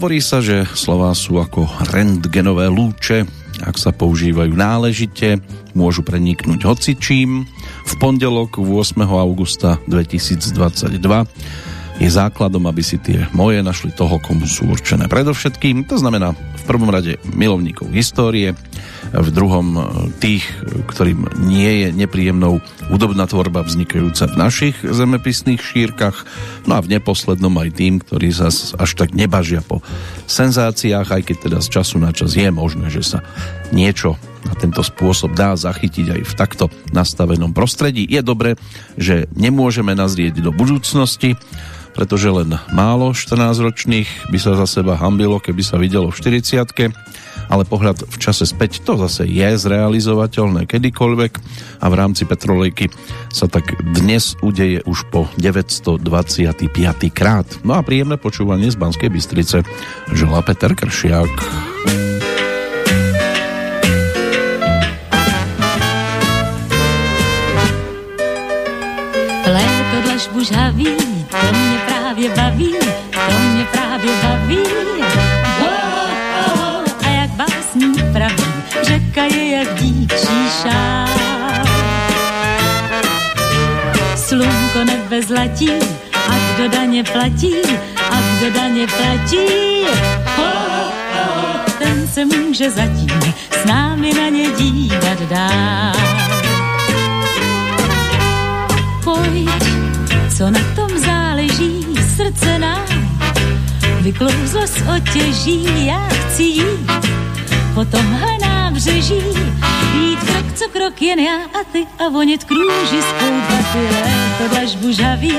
Hovorí sa, že slova sú ako rentgenové lúče, ak sa používajú náležite, môžu preniknúť hocičím. V pondelok 8. augusta 2022 je základom, aby si tie moje našli toho, komu sú určené. Predovšetkým, to znamená v prvom rade milovníkov histórie, v druhom e, tých, ktorým nie je nepríjemnou hudobná tvorba vznikajúca v našich zemepisných šírkach, no a v neposlednom aj tým, ktorí sa až tak nebažia po senzáciách, aj keď teda z času na čas je možné, že sa niečo na tento spôsob dá zachytiť aj v takto nastavenom prostredí. Je dobre, že nemôžeme nazrieť do budúcnosti, pretože len málo 14-ročných by sa za seba hambilo, keby sa videlo v 40 ale pohľad v čase späť to zase je zrealizovateľné kedykoľvek a v rámci Petrolejky sa tak dnes udeje už po 925. krát. No a príjemné počúvanie z Banskej Bystrice želá Peter Kršiak. Léto dlažbu žhaví, to mě právě baví, to mě právě baví. A jak básník praví, řeka je jak dívčí šál. Slunko nebe zlatí, a kdo daně platí, a kdo daně platí. Ten se může zatím s námi na ně dívat dál. Pojď, co na tom záleží, srdce nám vyklouzlo z otěží, já chci jít po tomhle nábřeží, jít krok co krok jen já a ty a vonět kůži skoupat ty léto dlažbu žaví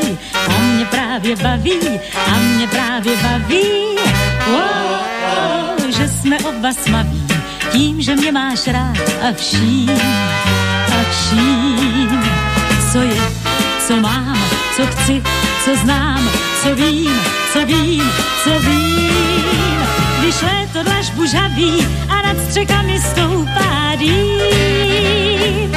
a mě právě baví, a mě právě baví, wow, wow, že jsme oba smaví, tím, že mě máš rád a vším, a vším, co je, co mám, co chci, co znám, co vím, co vím, co vím. Když léto dlažbu žaví a nad střechami stoupá dým.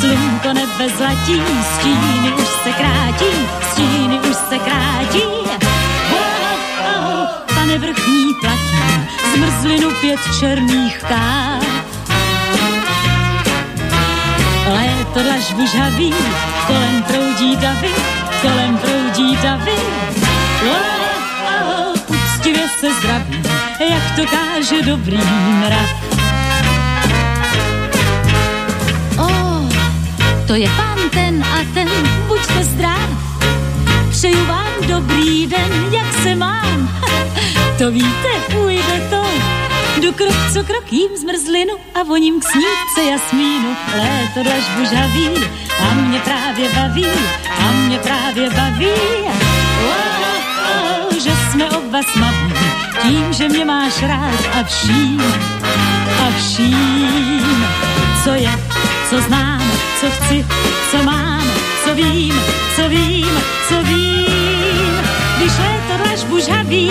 Slunko nebe zlatí, stíny už se krátí, stíny už se krátí. Oh, oh, pane vrchní platí, zmrzlinu pět černých káv. Léto dlažbu žaví, kolem proudí davy, kolem proudí davy. Uctivě se zdraví, jak to káže dobrý mrav. Oh, to je pán ten a ten, buďte zdrav. Přeju vám dobrý den, jak se mám. To víte, půjde to. Jdu krok co krok jím zmrzlinu a voním k snídce jasmínu. Léto dlažbu žaví a mě právě baví, a mě právě baví. Oh, že jsme oba smaví, tím, že mě máš rád a vším, a vším, co je, co znám, co chci, co mám, co vím, co vím, co vím. Když léto dlažbu žaví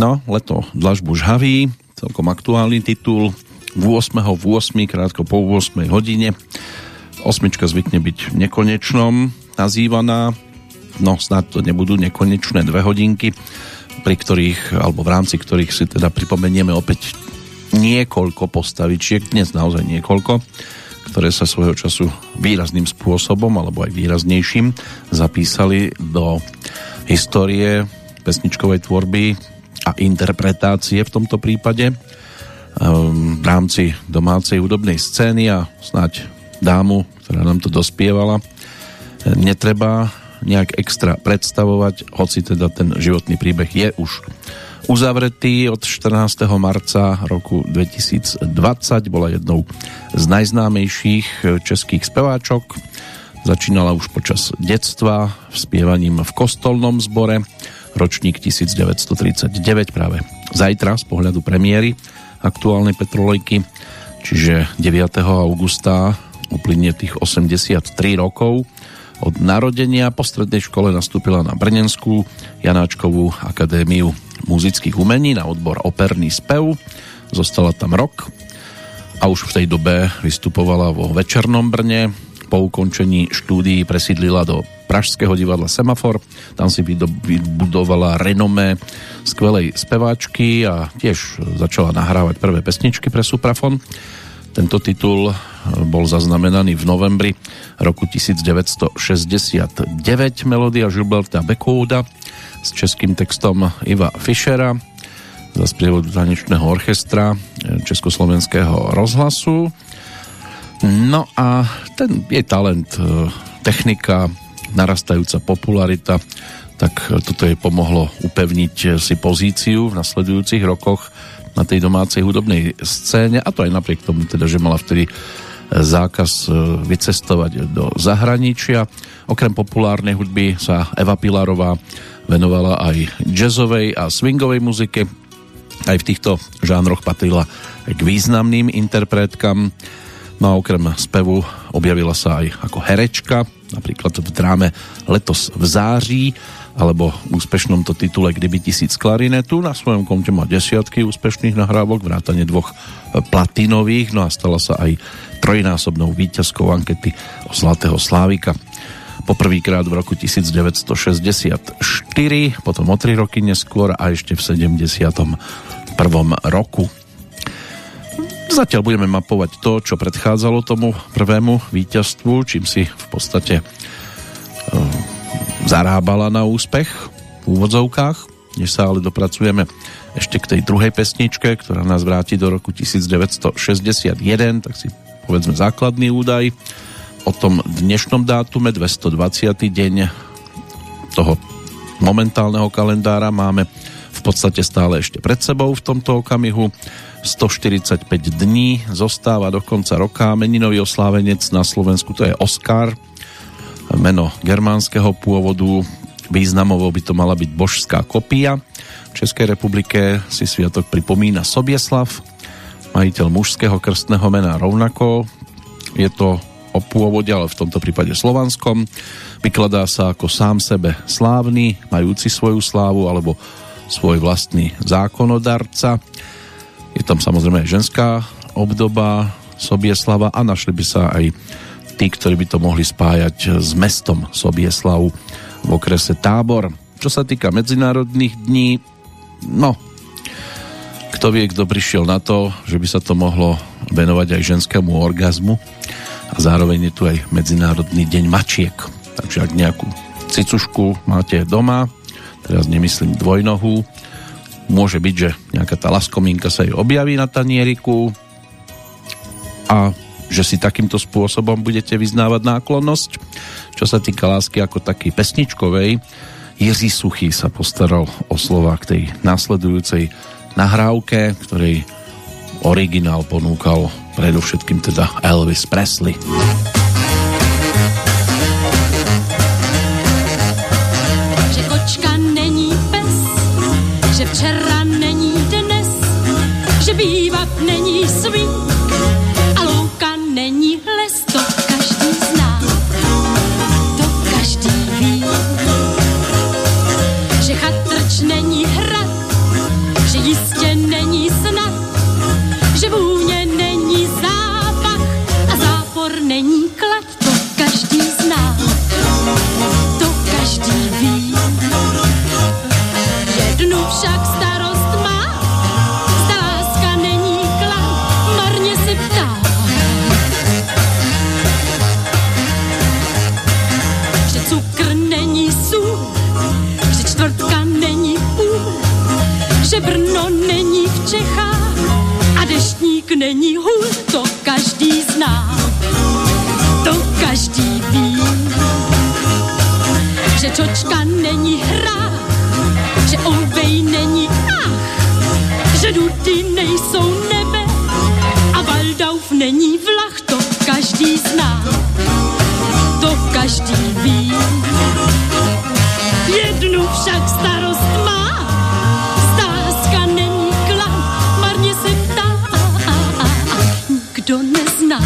No, leto dlažbu žhaví, celkom aktuálny titul. V 8. v 8. krátko po 8. hodine. Osmička zvykne byť v nekonečnom nazývaná. No, snad to nebudú nekonečné dve hodinky, pri ktorých, alebo v rámci ktorých si teda pripomenieme opäť niekoľko postavičiek, dnes naozaj niekoľko, ktoré sa svojho času výrazným spôsobom, alebo aj výraznejším zapísali do histórie pesničkovej tvorby a interpretácie v tomto prípade v rámci domácej hudobnej scény a snáď dámu, ktorá nám to dospievala, netreba nejak extra predstavovať, hoci teda ten životný príbeh je už uzavretý od 14. marca roku 2020. Bola jednou z najznámejších českých speváčok. Začínala už počas detstva spievaním v kostolnom zbore ročník 1939 práve zajtra z pohľadu premiéry aktuálnej Petrolejky, čiže 9. augusta uplynie tých 83 rokov od narodenia. Po strednej škole nastúpila na Brnenskú Janáčkovú akadémiu muzických umení na odbor operný spev. Zostala tam rok a už v tej dobe vystupovala vo Večernom Brne, po ukončení štúdií presídlila do Pražského divadla Semafor. Tam si vybudovala renomé skvelej speváčky a tiež začala nahrávať prvé pesničky pre Suprafon. Tento titul bol zaznamenaný v novembri roku 1969 melódia Gilberta Bekouda s českým textom Iva Fischera za sprievodu tanečného orchestra Československého rozhlasu. No a ten jej talent, e, technika, narastajúca popularita, tak toto jej pomohlo upevniť si pozíciu v nasledujúcich rokoch na tej domácej hudobnej scéne a to aj napriek tomu teda, že mala vtedy e, zákaz e, vycestovať do zahraničia. Okrem populárnej hudby sa Eva Pilarová venovala aj jazzovej a swingovej muzike. Aj v týchto žánroch patrila k významným interpretkám. No a okrem spevu objavila sa aj ako herečka, napríklad v dráme Letos v září, alebo úspešnom to titule Kdyby tisíc klarinetu. Na svojom konte má desiatky úspešných nahrávok, vrátane dvoch platinových, no a stala sa aj trojnásobnou víťazkou ankety o Zlatého Slávika. Poprvýkrát v roku 1964, potom o tri roky neskôr a ešte v 71. roku. Zatiaľ budeme mapovať to, čo predchádzalo tomu prvému víťazstvu, čím si v podstate e, zarábala na úspech v úvodzovkách, než sa ale dopracujeme ešte k tej druhej pesničke, ktorá nás vráti do roku 1961, tak si povedzme základný údaj. O tom dnešnom dátume, 220. deň toho momentálneho kalendára máme v podstate stále ešte pred sebou v tomto okamihu. 145 dní zostáva do konca roka. Meninový oslávenec na Slovensku to je Oscar, meno germánskeho pôvodu. Významovo by to mala byť božská kopia. V Českej republike si sviatok pripomína Sobieslav, majiteľ mužského krstného mena rovnako. Je to o pôvode, ale v tomto prípade slovanskom. Vykladá sa ako sám sebe slávny, majúci svoju slávu alebo svoj vlastný zákonodarca. Je tam samozrejme aj ženská obdoba Sobieslava a našli by sa aj tí, ktorí by to mohli spájať s mestom Sobieslav v okrese Tábor. Čo sa týka medzinárodných dní, no, kto vie, kto prišiel na to, že by sa to mohlo venovať aj ženskému orgazmu a zároveň je tu aj Medzinárodný deň mačiek. Takže ak nejakú cicušku máte doma, teraz nemyslím dvojnohú, môže byť, že nejaká tá laskomínka sa jej objaví na tanieriku a že si takýmto spôsobom budete vyznávať náklonnosť. Čo sa týka lásky ako taký pesničkovej, Jiří Suchý sa postaral o slova k tej následujúcej nahrávke, ktorej originál ponúkal predovšetkým teda Elvis Presley. Cerro však starost má, zda láska není klam, marně se ptá. Že cukr není sůl, že čtvrtka není půl, že Brno není v Čechách a deštník není hůl, to každý zná, to každý ví. Že čočka není hra, že ouvej není. Ach, že dudy nejsou nebe. A Valdauf není vlach, to každý zná, to každý ví. Jednu však starost má, stázka není klam, marně se ptá, nikdo nezná,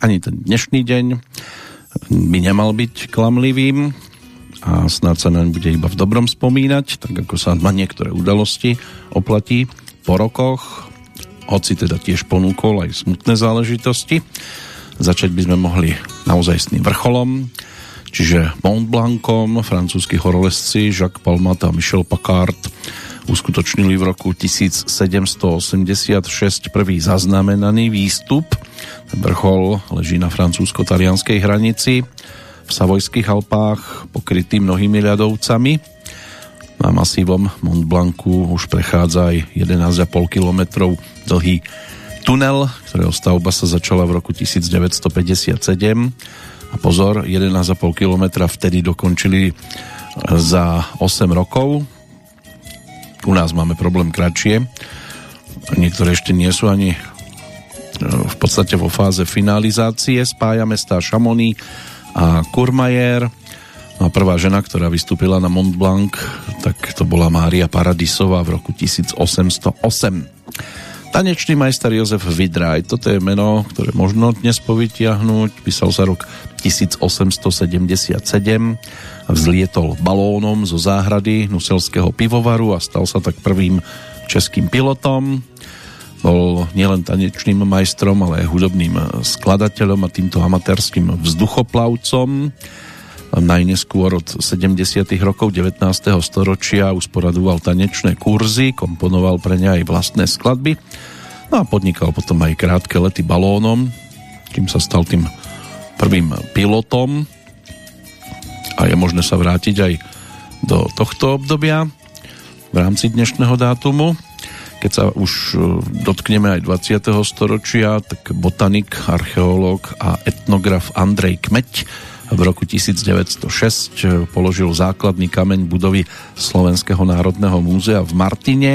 Ani ten dnešný deň by nemal byť klamlivým a snad sa naň bude iba v dobrom spomínať, tak ako sa na niektoré udalosti oplatí po rokoch, hoci teda tiež ponúkol aj smutné záležitosti. Začať by sme mohli naozaj s tým vrcholom, čiže Mont Blancom, francúzski horolezci Jacques Palmat a Michel Pacard uskutočnili v roku 1786 prvý zaznamenaný výstup. Vrchol leží na francúzsko-talianskej hranici v Savojských Alpách, pokrytý mnohými ľadovcami. Na masívom Mont Blancu už prechádza aj 11,5 km dlhý tunel, ktorého stavba sa začala v roku 1957 a pozor, 11,5 km vtedy dokončili za 8 rokov. U nás máme problém kratšie. Niektoré ešte nie sú ani e, v podstate vo fáze finalizácie. Spája mesta Šamoní a Kurmajer. A prvá žena, ktorá vystúpila na Mont Blanc, tak to bola Mária Paradisová v roku 1808. Tanečný majster Jozef Vidraj, toto je meno, ktoré možno dnes povytiahnuť. Písal sa rok 1877 a vzlietol balónom zo záhrady Nuselského pivovaru a stal sa tak prvým českým pilotom. Bol nielen tanečným majstrom, ale aj hudobným skladateľom a týmto amatérským vzduchoplavcom. Najneskôr od 70. rokov 19. storočia usporadoval tanečné kurzy, komponoval pre ne aj vlastné skladby no a podnikal potom aj krátke lety balónom, kým sa stal tým prvým pilotom a je možné sa vrátiť aj do tohto obdobia v rámci dnešného dátumu. Keď sa už e, dotkneme aj 20. storočia, tak botanik, archeológ a etnograf Andrej Kmeď v roku 1906 e, položil základný kameň budovy Slovenského národného múzea v Martine.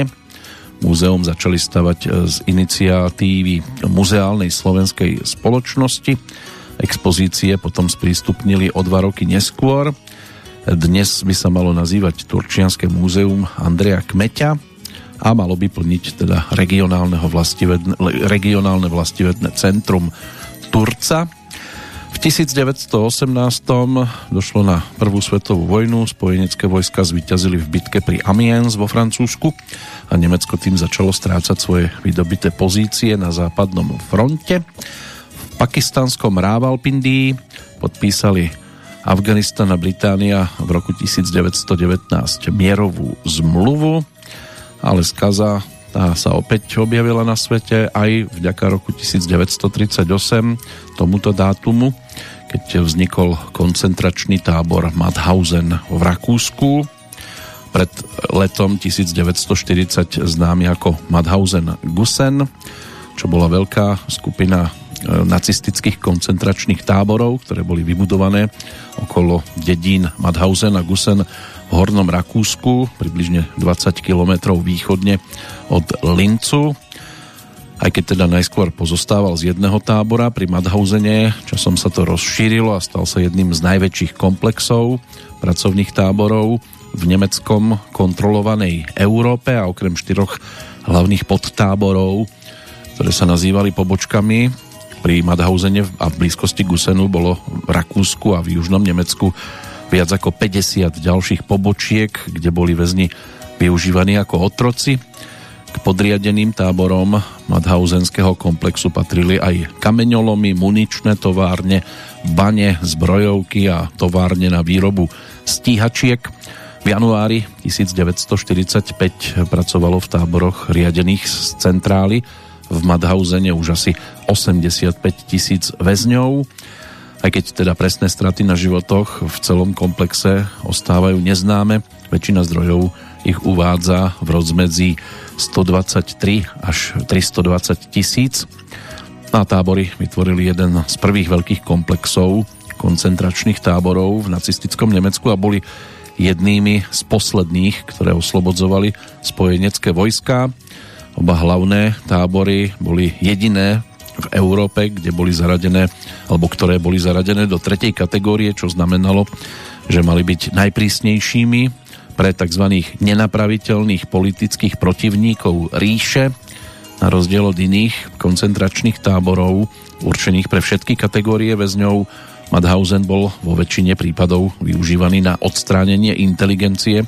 Múzeum začali stavať e, z iniciatívy Muzeálnej slovenskej spoločnosti. Expozície potom sprístupnili o dva roky neskôr. Dnes by sa malo nazývať Turčianske múzeum Andreja Kmeťa a malo by plniť teda regionálne vlastivedné centrum Turca. V 1918 došlo na prvú svetovú vojnu, spojenecké vojska zvíťazili v bitke pri Amiens vo Francúzsku a Nemecko tým začalo strácať svoje vydobité pozície na západnom fronte. V pakistanskom Rávalpindii podpísali Afganistan a Británia v roku 1919 mierovú zmluvu ale skaza tá sa opäť objavila na svete aj vďaka roku 1938 tomuto dátumu, keď vznikol koncentračný tábor Mauthausen v Rakúsku. Pred letom 1940 známy ako Mauthausen Gusen, čo bola veľká skupina e, nacistických koncentračných táborov, ktoré boli vybudované okolo dedín Mauthausen a Gusen v Hornom Rakúsku, približne 20 km východne od Lincu. Aj keď teda najskôr pozostával z jedného tábora pri Madhausene, časom sa to rozšírilo a stal sa jedným z najväčších komplexov pracovných táborov v nemeckom kontrolovanej Európe a okrem štyroch hlavných podtáborov, ktoré sa nazývali pobočkami, pri Madhausene a v blízkosti Gusenu bolo v Rakúsku a v južnom Nemecku viac ako 50 ďalších pobočiek, kde boli väzni využívaní ako otroci. K podriadeným táborom Madhausenského komplexu patrili aj kameňolomy, muničné továrne, bane, zbrojovky a továrne na výrobu stíhačiek. V januári 1945 pracovalo v táboroch riadených z centrály v Madhausene už asi 85 tisíc väzňov aj keď teda presné straty na životoch v celom komplexe ostávajú neznáme, väčšina zdrojov ich uvádza v rozmedzi 123 až 320 tisíc. Na tábory vytvorili jeden z prvých veľkých komplexov koncentračných táborov v nacistickom Nemecku a boli jednými z posledných, ktoré oslobodzovali spojenecké vojska. Oba hlavné tábory boli jediné v Európe, kde boli zaradené, alebo ktoré boli zaradené do tretej kategórie, čo znamenalo, že mali byť najprísnejšími pre tzv. nenapraviteľných politických protivníkov ríše. na rozdiel od iných koncentračných táborov určených pre všetky kategórie väzňov Madhausen bol vo väčšine prípadov využívaný na odstránenie inteligencie,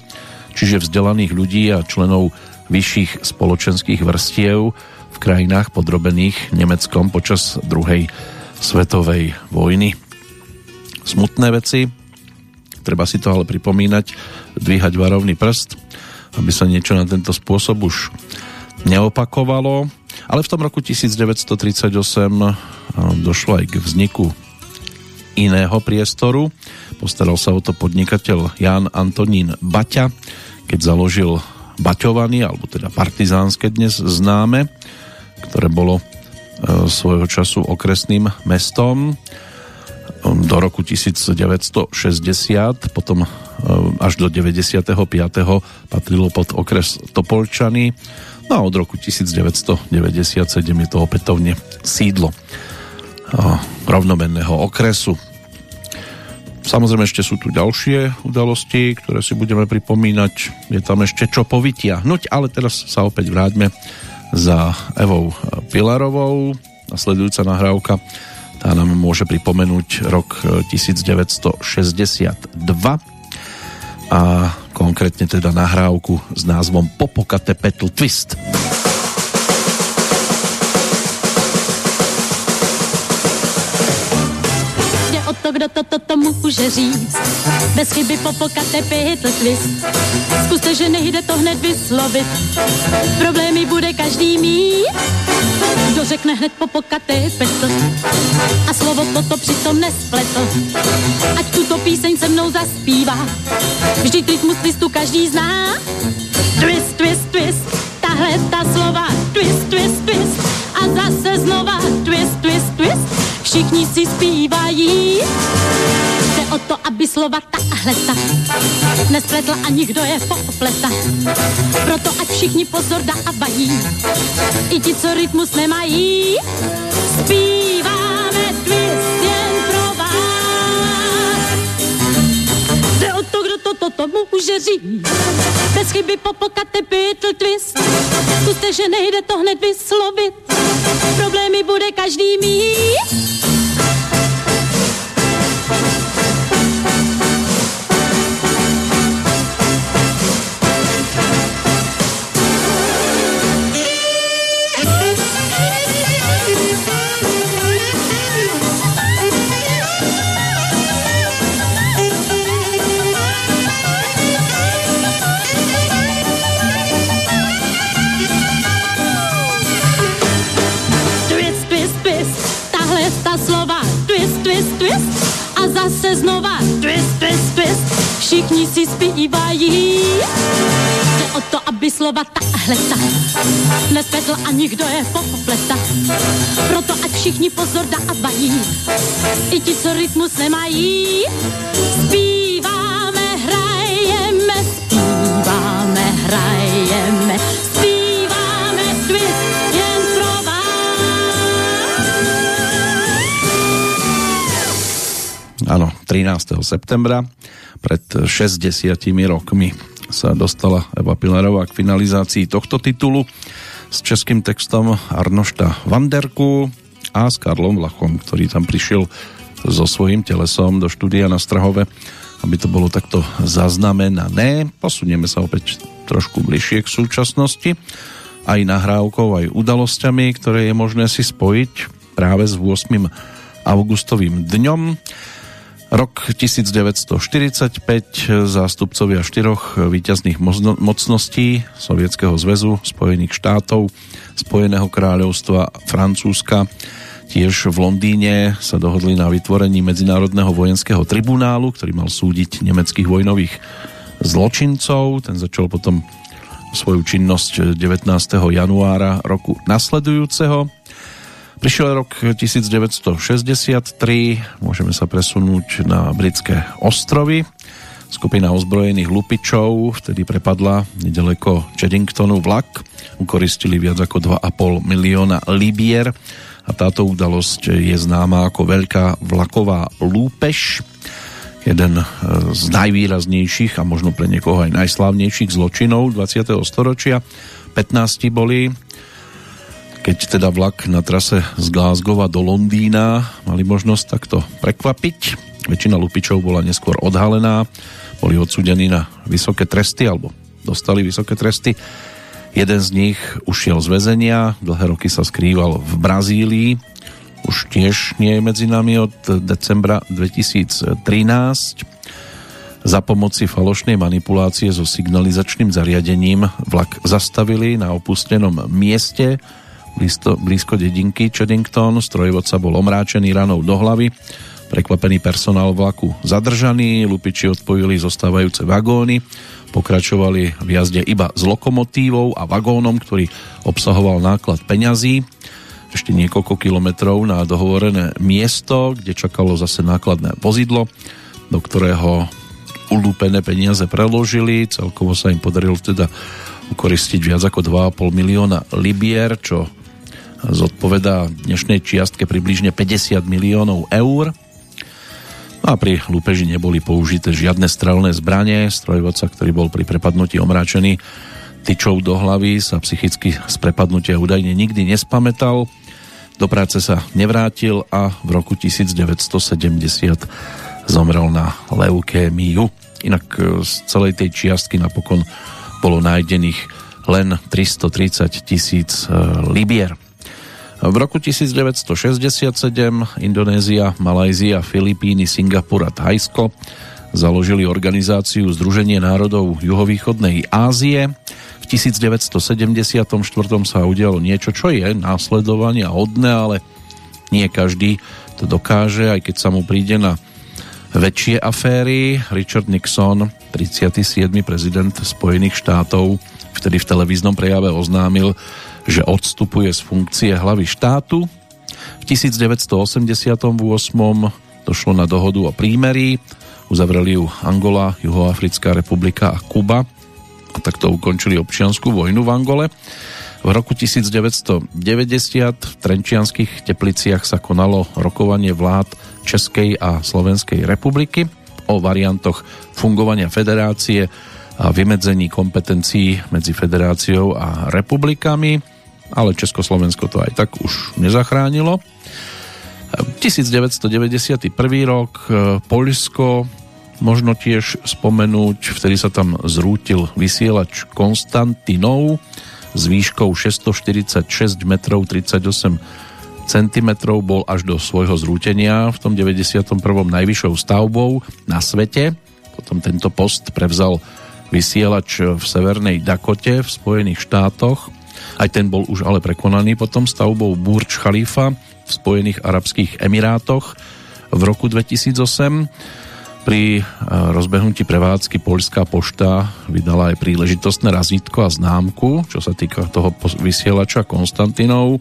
čiže vzdelaných ľudí a členov vyšších spoločenských vrstiev v krajinách podrobených Nemeckom počas druhej svetovej vojny. Smutné veci, treba si to ale pripomínať, dvíhať varovný prst, aby sa niečo na tento spôsob už neopakovalo. Ale v tom roku 1938 došlo aj k vzniku iného priestoru. Postaral sa o to podnikateľ Jan Antonín Baťa, keď založil Baťovany, alebo teda partizánske dnes známe, ktoré bolo e, svojho času okresným mestom do roku 1960, potom e, až do 95. patrilo pod okres Topolčany, no a od roku 1997 je to opätovne sídlo rovnomenného okresu. Samozrejme ešte sú tu ďalšie udalosti, ktoré si budeme pripomínať. Je tam ešte čo povytiahnuť, ale teraz sa opäť vráťme za Evou Pilarovou. Nasledujúca nahrávka tá nám môže pripomenúť rok 1962 a konkrétne teda nahrávku s názvom Popokate Petl Twist. to, kdo to, to, to může říct. Bez chyby popokate pitl twist. Zkuste, že nejde to hned vyslovit. Problémy bude každý mít. Kdo řekne hned popokate petl a slovo toto přitom nespletl. Ať tuto píseň se mnou zaspívá. Vždyť rytmus twistu každý zná. Twist, twist, twist, tahle ta slova. Twist, twist, twist a zase znova. Twist, twist, twist všichni si zpívají. Jde o to, aby slova tahle ta nespletla a nikdo je popleta. Proto ať všichni pozor dávají, i ti, co rytmus nemají. Zpíváme to, kdo to, to, to může říct. Bez chyby popokate Beatle twist. Zkuste, že nejde to hned vyslovit. Problémy bude každý mít. Zase znova twist, twist, twist, všichni si zpívají. Jde o to, aby slova tahle ta nespetl a nikdo je popleta. Proto ať všichni pozor dávají, i ti, co rytmus nemají. Zpíváme, hrajeme, zpíváme, hrajeme, Áno, 13. septembra pred 60 rokmi sa dostala Eva Pilarová k finalizácii tohto titulu s českým textom Arnošta Vanderku a s Karlom Vlachom, ktorý tam prišiel so svojím telesom do štúdia na Strahove, aby to bolo takto zaznamenané. Posunieme sa opäť trošku bližšie k súčasnosti, aj nahrávkou, aj udalosťami, ktoré je možné si spojiť práve s 8. augustovým dňom. Rok 1945 zástupcovia štyroch víťazných mocností Sovietskeho zväzu, Spojených štátov, Spojeného kráľovstva, Francúzska tiež v Londýne sa dohodli na vytvorení Medzinárodného vojenského tribunálu, ktorý mal súdiť nemeckých vojnových zločincov. Ten začal potom svoju činnosť 19. januára roku nasledujúceho. Prišiel rok 1963, môžeme sa presunúť na britské ostrovy. Skupina ozbrojených lupičov vtedy prepadla nedaleko Cheddingtonu vlak. Ukoristili viac ako 2,5 milióna libier a táto udalosť je známa ako Veľká vlaková lúpež. Jeden z najvýraznejších a možno pre niekoho aj najslávnejších zločinov 20. storočia. 15 boli keď teda vlak na trase z Glasgowa do Londýna mali možnosť takto prekvapiť. Väčšina lupičov bola neskôr odhalená, boli odsudení na vysoké tresty alebo dostali vysoké tresty. Jeden z nich ušiel z väzenia, dlhé roky sa skrýval v Brazílii, už tiež nie je medzi nami od decembra 2013. Za pomoci falošnej manipulácie so signalizačným zariadením vlak zastavili na opustenom mieste, blízko, blízko dedinky Cheddington. Strojvodca bol omráčený ranou do hlavy. Prekvapený personál vlaku zadržaný, lupiči odpojili zostávajúce vagóny, pokračovali v jazde iba s lokomotívou a vagónom, ktorý obsahoval náklad peňazí. Ešte niekoľko kilometrov na dohovorené miesto, kde čakalo zase nákladné vozidlo, do ktorého ulúpené peniaze preložili. Celkovo sa im podarilo teda ukoristiť viac ako 2,5 milióna libier, čo zodpovedá dnešnej čiastke približne 50 miliónov eur. A pri lúpeži neboli použité žiadne strelné zbranie. Strojvodca, ktorý bol pri prepadnutí omráčený tyčou do hlavy, sa psychicky z prepadnutia údajne nikdy nespamätal. Do práce sa nevrátil a v roku 1970 zomrel na leukémiu. Inak e, z celej tej čiastky napokon bolo nájdených len 330 tisíc e, libier. V roku 1967 Indonézia, Malajzia, Filipíny, Singapur a Thajsko založili organizáciu Združenie národov juhovýchodnej Ázie. V 1974 sa udialo niečo, čo je následovania hodné, ale nie každý to dokáže, aj keď sa mu príde na väčšie aféry. Richard Nixon, 37. prezident Spojených štátov, vtedy v televíznom prejave oznámil, že odstupuje z funkcie hlavy štátu. V 1988 došlo na dohodu o prímerí, uzavreli ju Angola, Juhoafrická republika a Kuba a takto ukončili občianskú vojnu v Angole. V roku 1990 v Trenčianských tepliciach sa konalo rokovanie vlád Českej a Slovenskej republiky o variantoch fungovania federácie a vymedzení kompetencií medzi federáciou a republikami ale Československo to aj tak už nezachránilo. 1991 rok e, Poľsko možno tiež spomenúť, vtedy sa tam zrútil vysielač Konstantinov s výškou 646 metrov 38 cm bol až do svojho zrútenia v tom 91. najvyššou stavbou na svete. Potom tento post prevzal vysielač v Severnej Dakote v Spojených štátoch aj ten bol už ale prekonaný potom stavbou Burj Khalifa v Spojených Arabských Emirátoch v roku 2008. Pri e, rozbehnutí prevádzky Polská pošta vydala aj príležitostné razítko a známku, čo sa týka toho vysielača Konstantinov. E,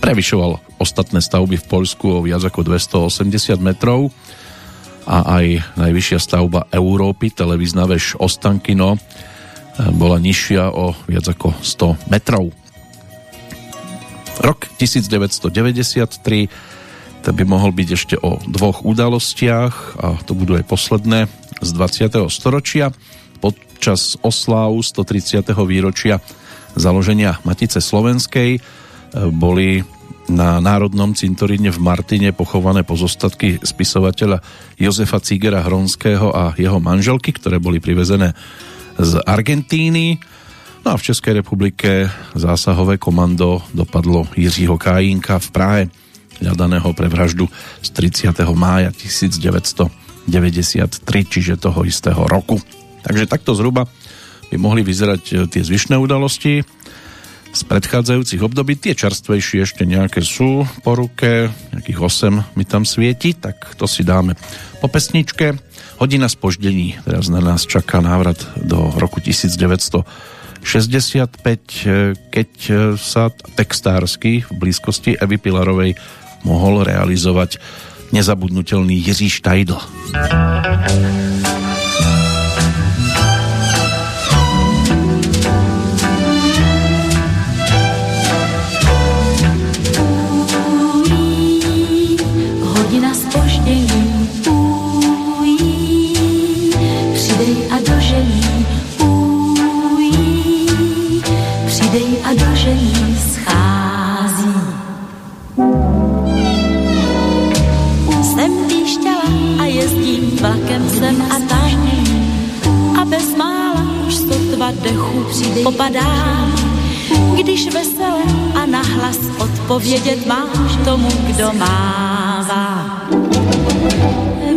prevyšoval ostatné stavby v Polsku o viac ako 280 metrov a aj najvyššia stavba Európy, televízna veš Ostankino, bola nižšia o viac ako 100 metrov. Rok 1993 to by mohol byť ešte o dvoch udalostiach a to budú aj posledné z 20. storočia. Počas osláv 130. výročia založenia Matice Slovenskej e, boli na Národnom cintoríne v Martine pochované pozostatky spisovateľa Jozefa Cígera Hronského a jeho manželky, ktoré boli privezené z Argentíny. No a v Českej republike zásahové komando dopadlo Jiřího Kájinka v Prahe, hľadaného pre vraždu z 30. mája 1993, čiže toho istého roku. Takže takto zhruba by mohli vyzerať e, tie zvyšné udalosti z predchádzajúcich období. Tie čerstvejšie ešte nejaké sú po ruke, nejakých 8 mi tam svieti, tak to si dáme po pesničke. Hodina spoždení, teraz na nás čaká návrat do roku 1965, keď sa textársky v blízkosti Evy Pilarovej mohol realizovať nezabudnutelný Jiří Štajdl. a dožení oddechu popadám, když vesele a nahlas odpovědět máš tomu, kdo mává.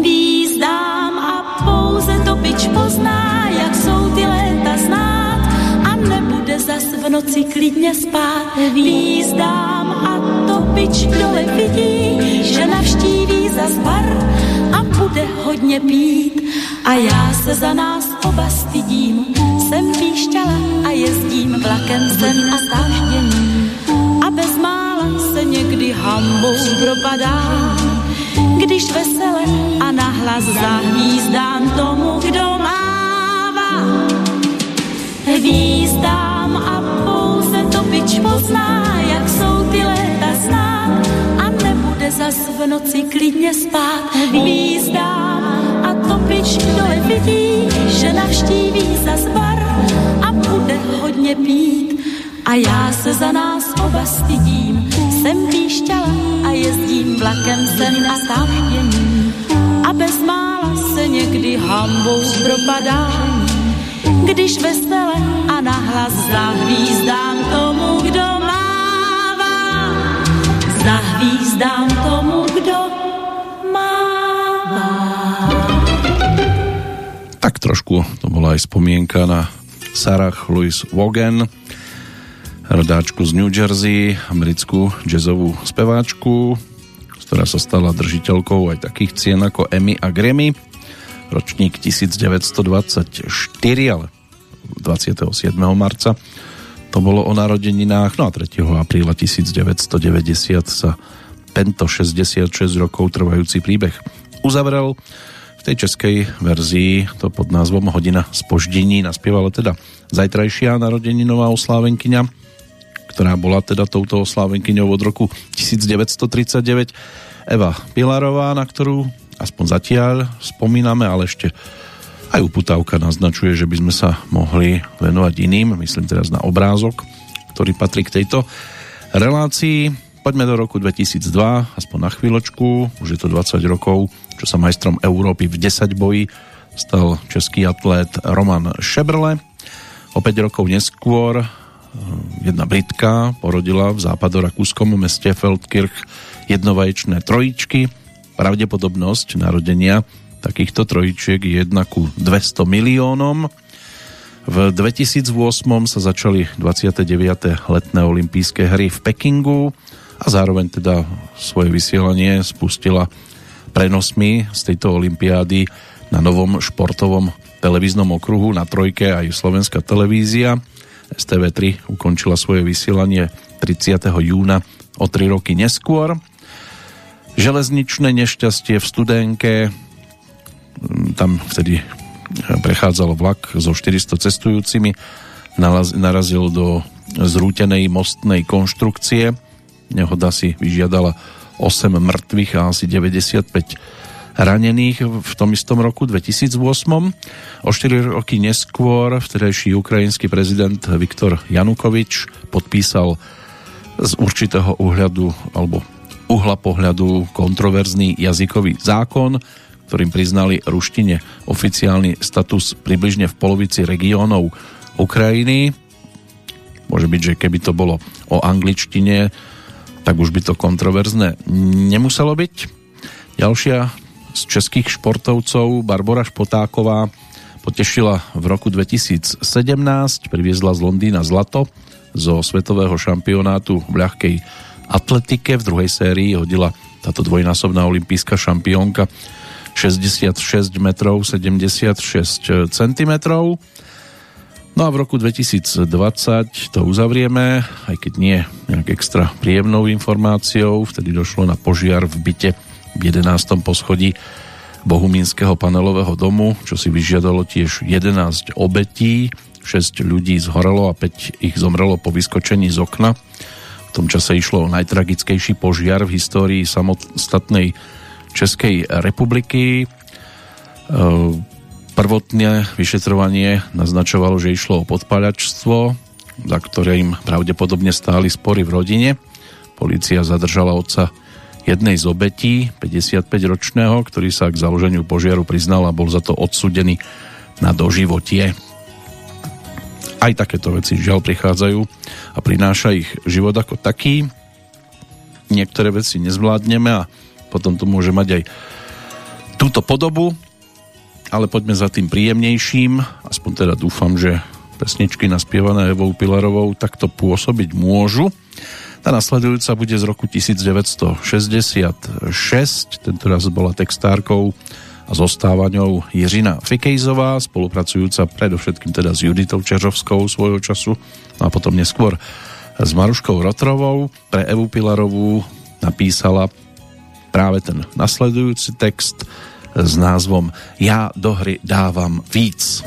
Výzdám a pouze to pič pozná, jak jsou ty léta znát a nebude zas v noci klidně spát. Výzdám a to pič dole vidí, že navštíví zas bar bude hodně pít a já se za nás oba stydím. Jsem píšťala a jezdím vlakem sem a stáždění a bezmála se někdy hambou propadám, když vesele a nahlas zahvízdám tomu, kdo mává. Hvízdám a pouze to pič pozná, jak jsou ty léta znát nebude zas v noci klidně spát. Hvízdám a topič dole vidí, že navštíví za bar a bude hodně pít. A já se za nás oba stydím, jsem píšťala a jezdím vlakem sem a tam A bezmála se někdy hambou propadám, když vesele a nahlas zahvízdám tomu, kdo. Zahvízdám tomu, kdo Tak trošku to bola aj spomienka na Sarah Louise Wogan, rodáčku z New Jersey, americkú jazzovú speváčku, ktorá sa stala držiteľkou aj takých cien ako Emmy a Grammy. Ročník 1924, ale 27. marca to bolo o narodeninách, no a 3. apríla 1990 sa tento 66 rokov trvajúci príbeh uzavrel v tej českej verzii to pod názvom Hodina spoždení naspievala teda zajtrajšia narodeninová oslávenkyňa, ktorá bola teda touto oslávenkyňou od roku 1939 Eva Pilarová, na ktorú aspoň zatiaľ spomíname, ale ešte aj uputávka naznačuje, že by sme sa mohli venovať iným, myslím teraz na obrázok, ktorý patrí k tejto relácii. Poďme do roku 2002, aspoň na chvíľočku, už je to 20 rokov čo sa majstrom Európy v 10 boji stal český atlét Roman Šebrle. O 5 rokov neskôr eh, jedna Britka porodila v západorakúskom meste Feldkirch jednovaječné trojičky. Pravdepodobnosť narodenia takýchto trojičiek je 1 ku 200 miliónom. V 2008 sa začali 29. letné olympijské hry v Pekingu a zároveň teda svoje vysielanie spustila prenosmi z tejto olympiády na novom športovom televíznom okruhu na trojke aj slovenská televízia. STV3 ukončila svoje vysielanie 30. júna o 3 roky neskôr. Železničné nešťastie v Studenke, tam vtedy prechádzalo vlak so 400 cestujúcimi, narazil do zrútenej mostnej konštrukcie. Nehoda si vyžiadala 8 mŕtvych a asi 95 ranených v tom istom roku 2008. O 4 roky neskôr vtedajší ukrajinský prezident Viktor Janukovič podpísal z určitého uhľadu alebo uhla pohľadu kontroverzný jazykový zákon, ktorým priznali ruštine oficiálny status približne v polovici regiónov Ukrajiny. Môže byť, že keby to bolo o angličtine, tak už by to kontroverzné nemuselo byť. Ďalšia z českých športovcov Barbara Špotáková potešila v roku 2017, priviezla z Londýna zlato zo svetového šampionátu v ľahkej atletike. V druhej sérii hodila táto dvojnásobná olimpijská šampiónka 66 metrov 76 centimetrov No a v roku 2020 to uzavrieme, aj keď nie nejak extra príjemnou informáciou. Vtedy došlo na požiar v byte v 11. poschodí Bohumínskeho panelového domu, čo si vyžiadalo tiež 11 obetí, 6 ľudí zhorelo a 5 ich zomrelo po vyskočení z okna. V tom čase išlo o najtragickejší požiar v histórii samostatnej Českej republiky. Ehm, Prvotné vyšetrovanie naznačovalo, že išlo o podpáľačstvo, za ktorým pravdepodobne stáli spory v rodine. Polícia zadržala otca jednej z obetí, 55-ročného, ktorý sa k založeniu požiaru priznal a bol za to odsudený na doživotie. aj takéto veci žiaľ prichádzajú a prináša ich život ako taký. Niektoré veci nezvládneme a potom to môže mať aj túto podobu, ale poďme za tým príjemnejším, aspoň teda dúfam, že pesničky naspievané Evou Pilarovou takto pôsobiť môžu. Tá nasledujúca bude z roku 1966, tentoraz bola textárkou a zostávaňou Jiřina Fikejzová, spolupracujúca predovšetkým teda s Juditou Čeřovskou svojho času no a potom neskôr s Maruškou Rotrovou. Pre Evu Pilarovú napísala práve ten nasledujúci text s názvom Ja do hry dávam víc.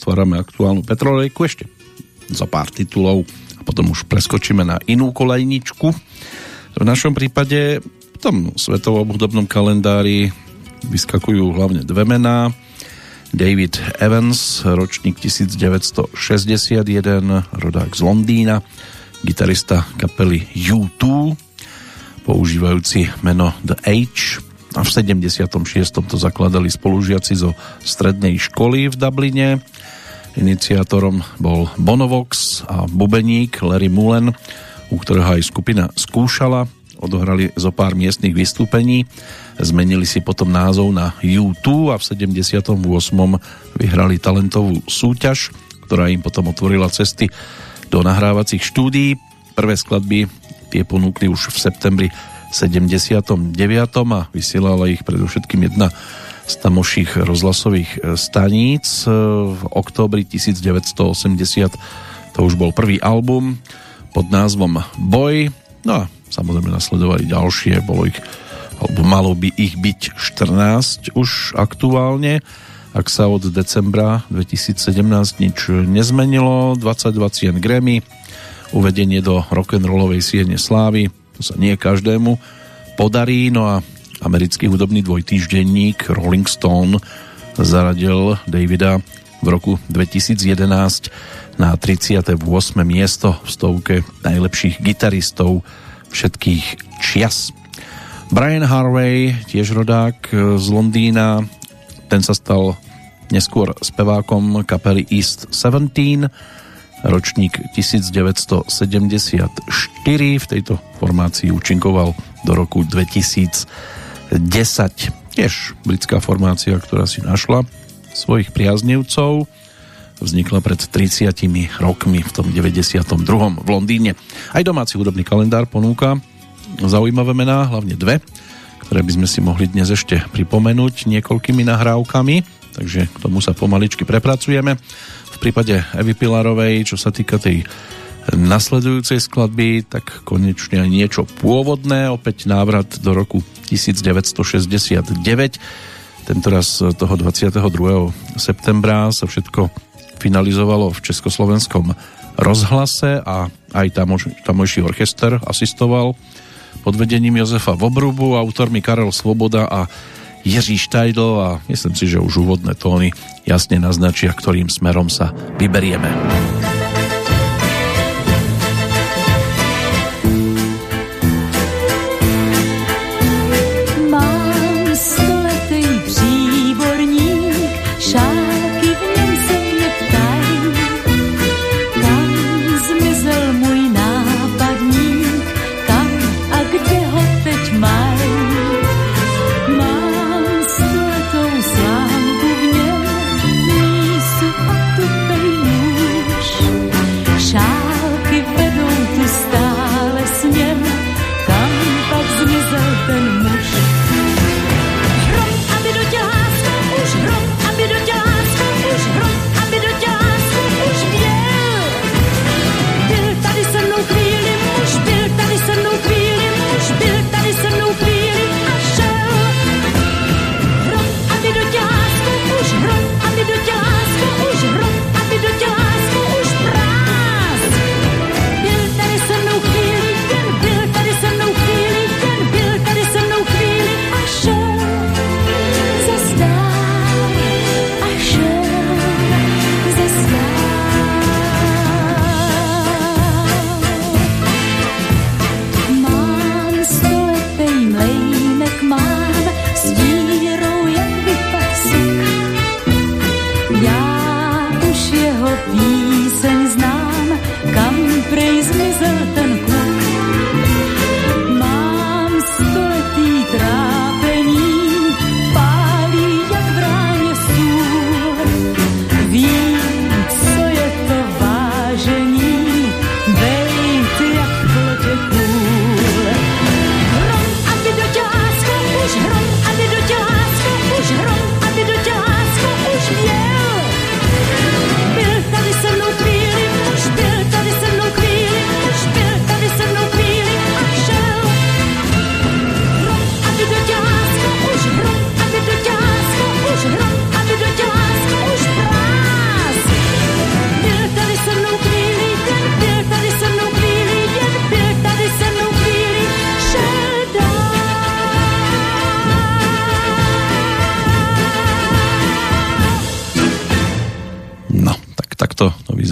Otvárame aktuálnu Petrolejku ešte za pár titulov a potom už preskočíme na inú kolejničku. V našom prípade v tom svetovom hudobnom kalendári vyskakujú hlavne dve mená. David Evans, ročník 1961, rodák z Londýna, gitarista kapely U2, používajúci meno The Age, a v 76. to zakladali spolužiaci zo strednej školy v Dubline. Iniciátorom bol Bonovox a bubeník Larry Mullen, u ktorého aj skupina skúšala. Odohrali zo pár miestnych vystúpení, zmenili si potom názov na U2 a v 78. vyhrali talentovú súťaž, ktorá im potom otvorila cesty do nahrávacích štúdií. Prvé skladby tie ponúkli už v septembri 79. a vysielala ich predovšetkým jedna z tamoších rozhlasových e, staníc. E, v októbri 1980 to už bol prvý album pod názvom Boy. No a samozrejme nasledovali ďalšie, bolo ich, alebo malo by ich byť 14 už aktuálne. Ak sa od decembra 2017 nič nezmenilo, 22 cien Grammy, uvedenie do rock'n'rollovej siene slávy, to sa nie každému podarí, no a americký hudobný dvojtýždenník Rolling Stone zaradil Davida v roku 2011 na 38. miesto v stovke najlepších gitaristov všetkých čias. Brian Harvey, tiež rodák z Londýna, ten sa stal neskôr spevákom kapely East 17, ročník 1974. V tejto formácii účinkoval do roku 2010. Tiež britská formácia, ktorá si našla svojich priaznivcov. Vznikla pred 30 rokmi v tom 92. v Londýne. Aj domáci hudobný kalendár ponúka zaujímavé mená, hlavne dve, ktoré by sme si mohli dnes ešte pripomenúť niekoľkými nahrávkami, takže k tomu sa pomaličky prepracujeme. V prípade Evy Pilarovej, čo sa týka tej nasledujúcej skladby, tak konečne aj niečo pôvodné, opäť návrat do roku 1969. Tentoraz toho 22. septembra sa všetko finalizovalo v Československom rozhlase a aj tamojší orchester asistoval pod vedením Jozefa Vobrubu, autormi Karel Svoboda a Jiří Štajdl a myslím si, že už úvodné tóny jasne naznačia, ktorým smerom sa vyberieme.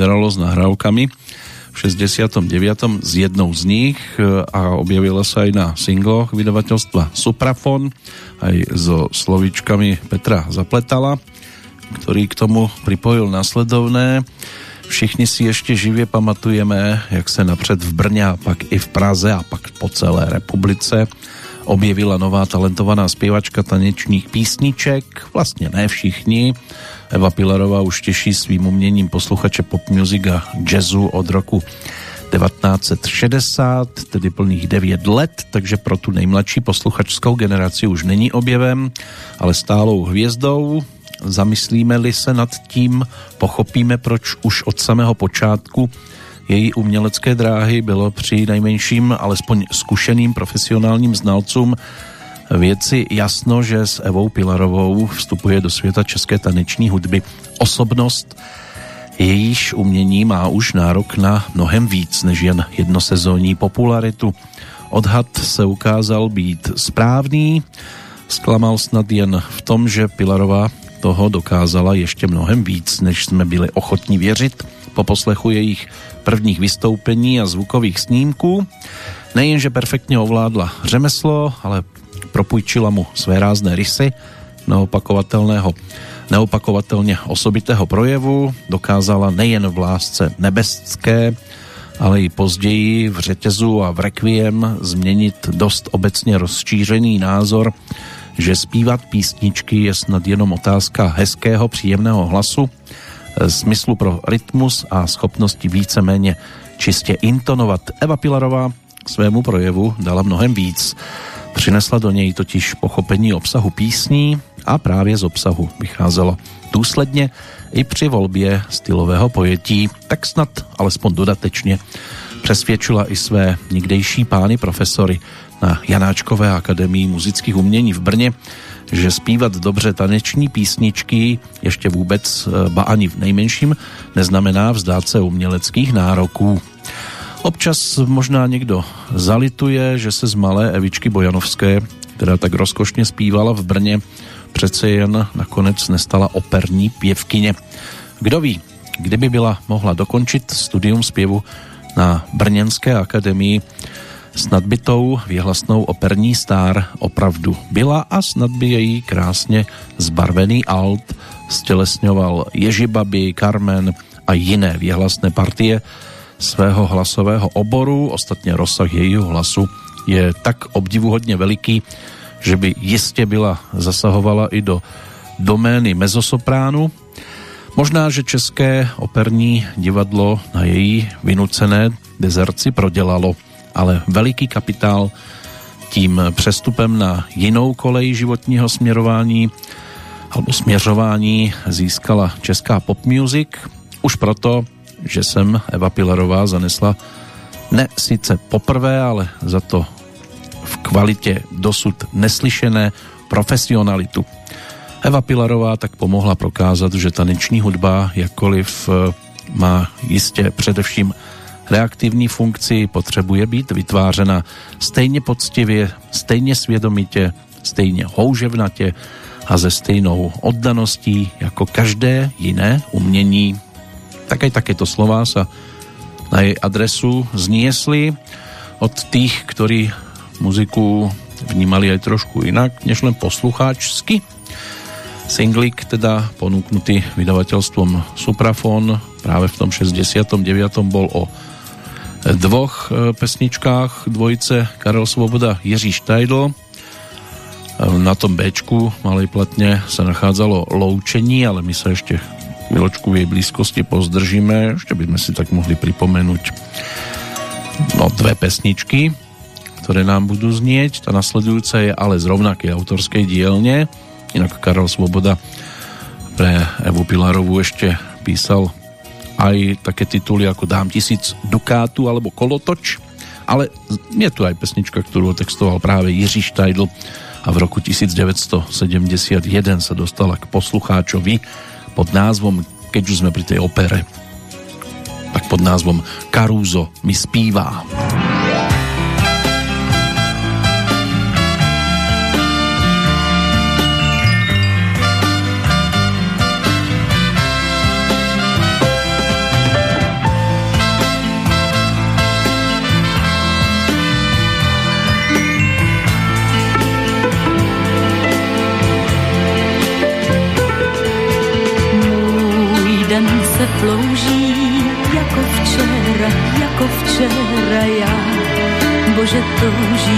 Vyzeralo s nahrávkami v 69. z jednou z nich e, a objavila sa aj na singloch vydavateľstva Suprafon aj so slovíčkami Petra Zapletala, ktorý k tomu pripojil nasledovné. Všichni si ešte živě pamatujeme, jak se napřed v Brně a pak i v Praze a pak po celé republice objevila nová talentovaná zpěvačka tanečných písniček, vlastně ne všichni, Eva Pilarová už teší svým uměním posluchače pop music a jazzu od roku 1960, tedy plných 9 let, takže pro tu nejmladší posluchačskou generaci už není objevem, ale stálou hvězdou. Zamyslíme-li se nad tím, pochopíme, proč už od samého počátku její umělecké dráhy bylo při nejmenším alespoň zkušeným profesionálním znalcům věci jasno, že s Evou Pilarovou vstupuje do světa české taneční hudby osobnost, jejíž umění má už nárok na mnohem víc než jen jednosezónní popularitu. Odhad se ukázal být správný. Sklamal snad jen v tom, že Pilarová toho dokázala ještě mnohem víc, než jsme byli ochotní věřit po poslechu jejich prvních vystoupení a zvukových snímků. Nejenže perfektně ovládla řemeslo, ale propůjčila mu své rázné rysy neopakovatelného neopakovatelně osobitého projevu, dokázala nejen v lásce nebeské, ale i později v řetězu a v requiem změnit dost obecně rozšířený názor, že zpívat písničky je snad jenom otázka hezkého, příjemného hlasu, smyslu pro rytmus a schopnosti víceméně čistě intonovat. Eva Pilarová svému projevu dala mnohem víc. Přinesla do něj totiž pochopení obsahu písní a právě z obsahu vycházelo důsledně i při volbě stylového pojetí, tak snad alespoň dodatečně přesvědčila i své nikdejší pány profesory na Janáčkové akademii muzických umění v Brně, že zpívat dobře taneční písničky ještě vůbec, eh, ba ani v nejmenším, neznamená vzdát se uměleckých nároků. Občas možná někdo zalituje, že se z malé Evičky Bojanovské, která tak rozkošně zpívala v Brně, přece jen nakonec nestala operní pěvkyně. Kdo ví, kdyby byla mohla dokončit studium zpěvu na Brněnské akademii, snad by tou věhlasnou operní star opravdu byla a snad by její krásně zbarvený alt stělesňoval Ježibaby, Carmen a jiné věhlasné partie svého hlasového oboru. Ostatně rozsah jejího hlasu je tak obdivuhodně veliký, že by jistě byla zasahovala i do domény mezosopránu. Možná, že České operní divadlo na její vynucené dezerci prodělalo, ale veliký kapitál tím přestupem na jinou kolej životního směrování alebo směřování získala česká pop music. Už proto, že sem Eva Pilarová zanesla ne sice poprvé, ale za to v kvalitě dosud neslyšené profesionalitu. Eva Pilarová tak pomohla prokázat, že taneční hudba, jakkoliv eh, má jistě především reaktivní funkci, potřebuje být vytvářena stejně poctivě, stejně svědomitě, stejně houževnatě a ze stejnou oddaností jako každé jiné umění. Tak aj takéto slová sa na jej adresu zniesli od tých, ktorí muziku vnímali aj trošku inak, než len poslucháčsky. Singlik teda ponúknutý vydavateľstvom Suprafon práve v tom 69. bol o dvoch e, pesničkách dvojice Karel Svoboda Jiří Štajdl. E, na tom Bčku malej platne sa nachádzalo Loučení, ale my sa ešte chvíľočku v jej blízkosti pozdržíme. Ešte by sme si tak mohli pripomenúť no, dve pesničky ktoré nám budú znieť. Tá nasledujúca je ale z rovnakej autorskej dielne. Inak Karel Svoboda pre Evu Pilarovú ešte písal aj také tituly ako Dám tisíc dukátu alebo Kolotoč. Ale je tu aj pesnička, ktorú textoval práve Jiří Štajdl a v roku 1971 sa dostala k poslucháčovi pod názvom, keď už sme pri tej opere, tak pod názvom Karúzo mi spívá. plouží 都是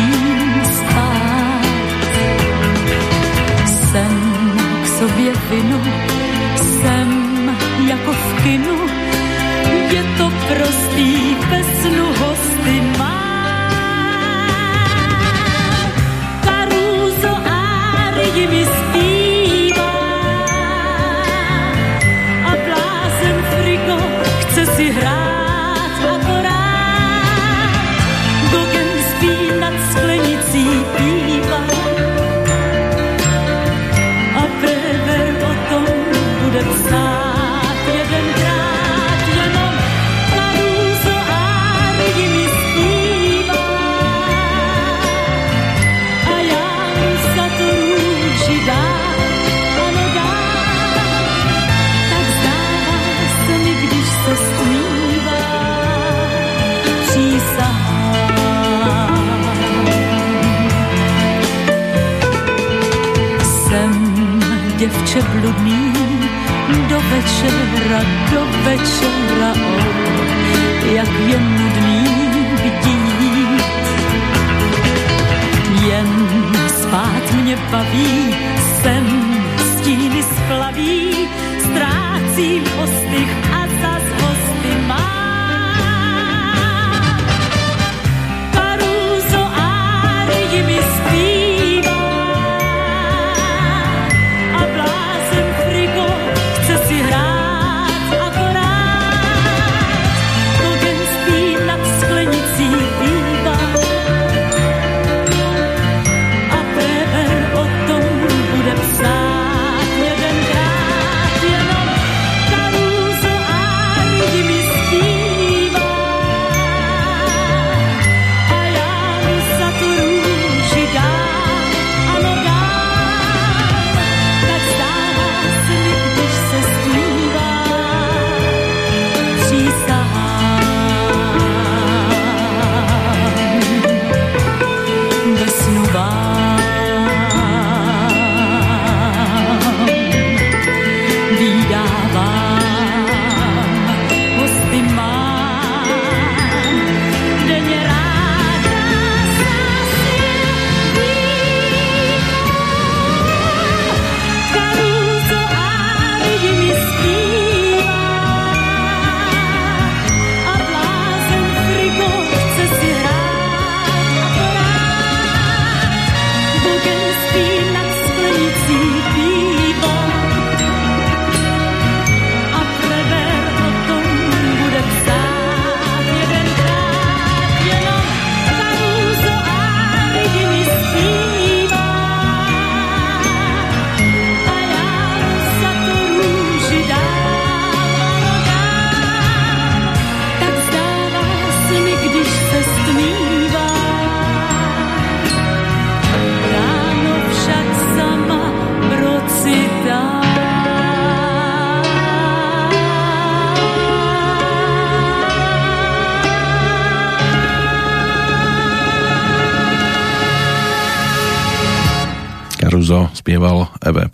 večera, do večera, oh, jak je nudný bdít. Jen spát mě baví, sem stíny splaví, ztrácím ostych a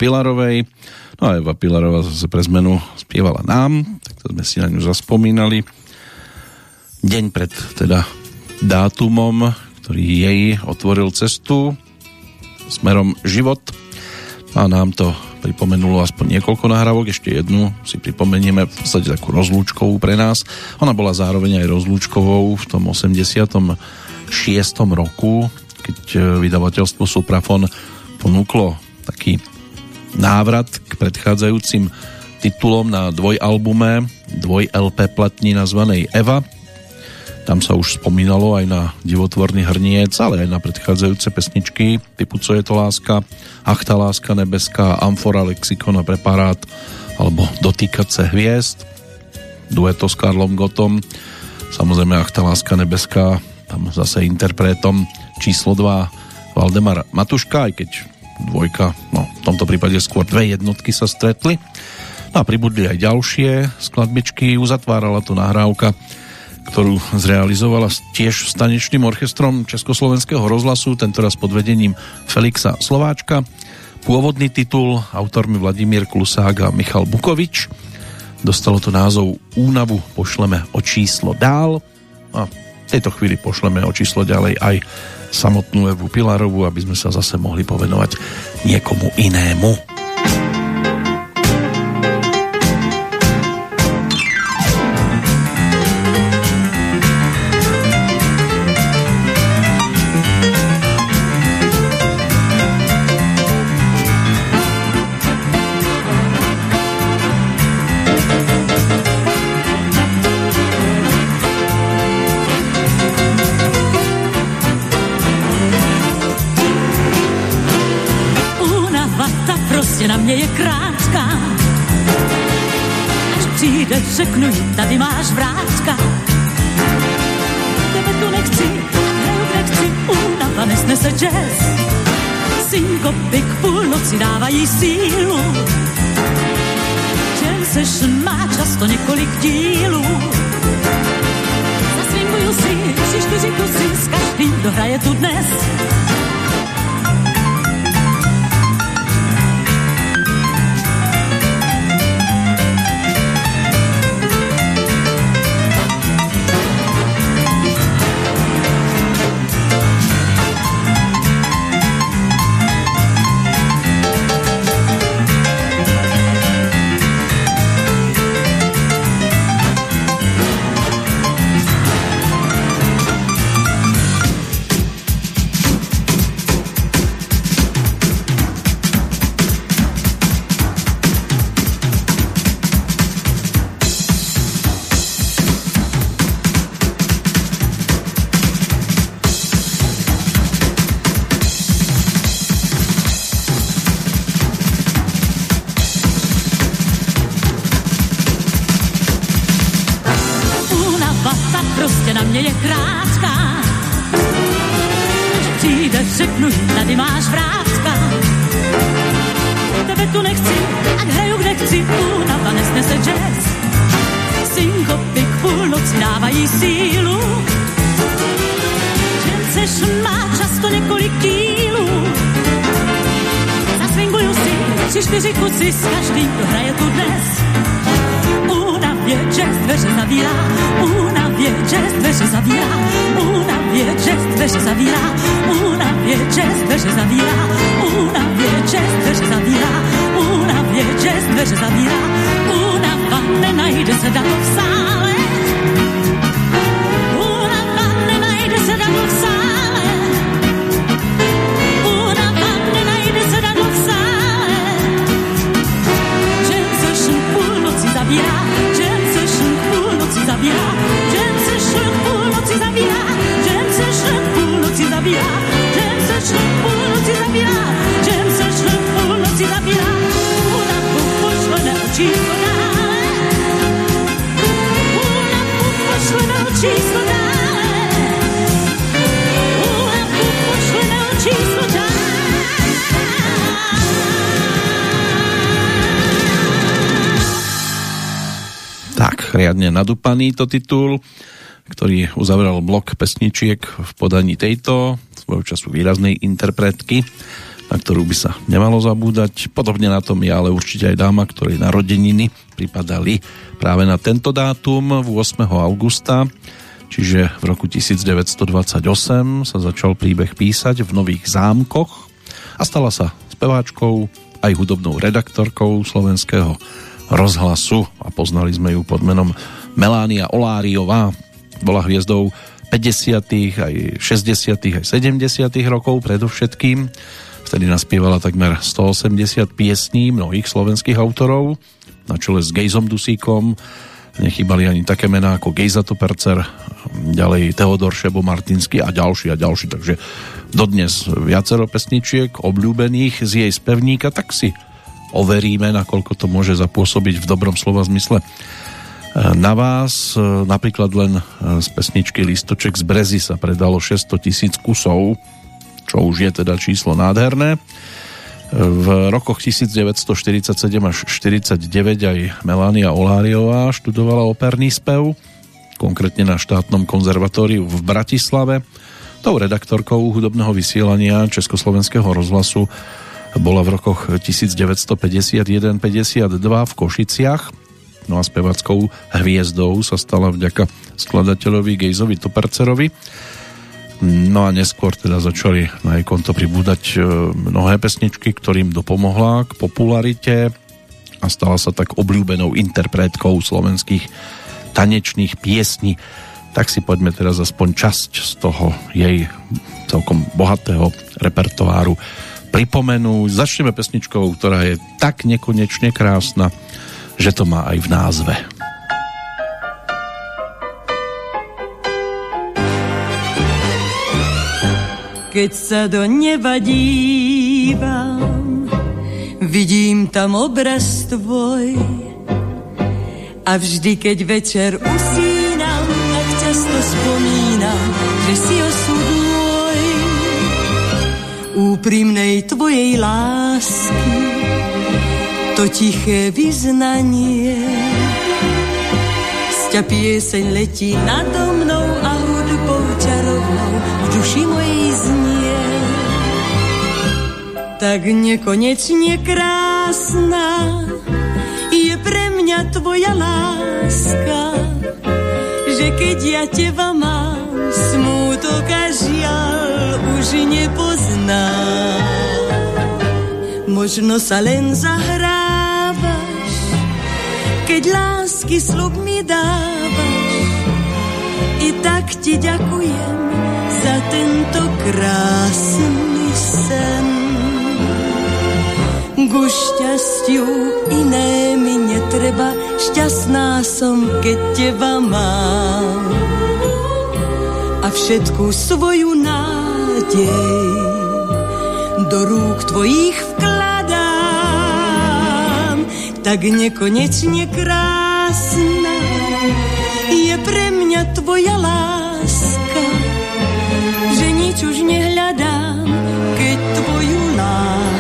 Pilarovej. No a Eva Pilarová zase pre zmenu spievala nám, tak to sme si na ňu zaspomínali. Deň pred teda dátumom, ktorý jej otvoril cestu smerom život a nám to pripomenulo aspoň niekoľko nahrávok, ešte jednu si pripomenieme v podstate takú rozlúčkovú pre nás. Ona bola zároveň aj rozlúčkovou v tom 86. roku, keď vydavateľstvo Suprafon ponúklo taký návrat k predchádzajúcim titulom na dvojalbume, dvoj LP platní nazvanej Eva. Tam sa už spomínalo aj na divotvorný hrniec, ale aj na predchádzajúce pesničky typu Co je to láska, Ach tá láska nebeská, Amfora, Lexikon a preparát alebo Dotýkať se hviezd, dueto s Karlom Gotom, samozrejme Ach tá láska nebeská, tam zase interpretom číslo 2 Valdemar Matuška, aj keď dvojka, no v tomto prípade skôr dve jednotky sa stretli. No a pribudli aj ďalšie skladbičky, uzatvárala to nahrávka, ktorú zrealizovala tiež s tanečným orchestrom Československého rozhlasu, tentoraz pod vedením Felixa Slováčka. Pôvodný titul autormi Vladimír Klusák a Michal Bukovič. Dostalo to názov Únavu pošleme o číslo dál a v tejto chvíli pošleme o číslo ďalej aj samotnú Evu Pilarovu, aby sme sa zase mohli povenovať niekomu inému. Několik dílů. Nadupaný to titul, ktorý uzavrel blok pesničiek v podaní tejto svojho času výraznej interpretky, na ktorú by sa nemalo zabúdať. Podobne na tom je ale určite aj dáma, ktorej narodeniny pripadali práve na tento dátum 8. augusta, čiže v roku 1928 sa začal príbeh písať v Nových zámkoch a stala sa speváčkou aj hudobnou redaktorkou slovenského rozhlasu a poznali sme ju pod menom Melánia Oláriová. Bola hviezdou 50., aj 60., aj 70. rokov predovšetkým. Vtedy naspievala takmer 180 piesní mnohých slovenských autorov na čele s Gejzom Dusíkom. Nechýbali ani také mená ako Gejza Topercer, ďalej Teodor Šebo Martinsky a ďalší a ďalší. Takže dodnes viacero pesničiek obľúbených z jej spevníka, tak si overíme, nakoľko to môže zapôsobiť v dobrom slova zmysle na vás. E, napríklad len e, z pesničky Listoček z Brezy sa predalo 600 tisíc kusov, čo už je teda číslo nádherné. V rokoch 1947 až 49 aj Melania Oláriová študovala operný spev, konkrétne na štátnom konzervatóriu v Bratislave. Tou redaktorkou hudobného vysielania Československého rozhlasu bola v rokoch 1951-52 v Košiciach. No a spevackou hviezdou sa stala vďaka skladateľovi Gejzovi Topercerovi. No a neskôr teda začali na jej konto pribúdať e, mnohé pesničky, ktorým dopomohla k popularite a stala sa tak obľúbenou interpretkou slovenských tanečných piesní. Tak si poďme teraz aspoň časť z toho jej celkom bohatého repertoáru pripomenú. Začneme pesničkou, ktorá je tak nekonečne krásna, že to má aj v názve. Keď sa do neba dívam, vidím tam obraz tvoj. A vždy, keď večer usínam, tak často spomínam, že si osud úprimnej tvojej lásky, to tiché vyznanie. Sťa pieseň letí nado mnou a hudbou čarovnou v duši mojej znie. Tak nekonečne krásna je pre mňa tvoja láska, že keď ja teba mám, smútok a žiaľ už nepozná. Možno sa len zahrávaš, keď lásky slub mi dávaš. I tak ti ďakujem za tento krásny sen. Ku šťastiu iné mi netreba, šťastná som, keď teba mám. A všetku svoju nádej do rúk tvojich vkladám. Tak nekonečne krásna. Je pre mňa tvoja láska, že nič už nehľadám, keď tvoju lásku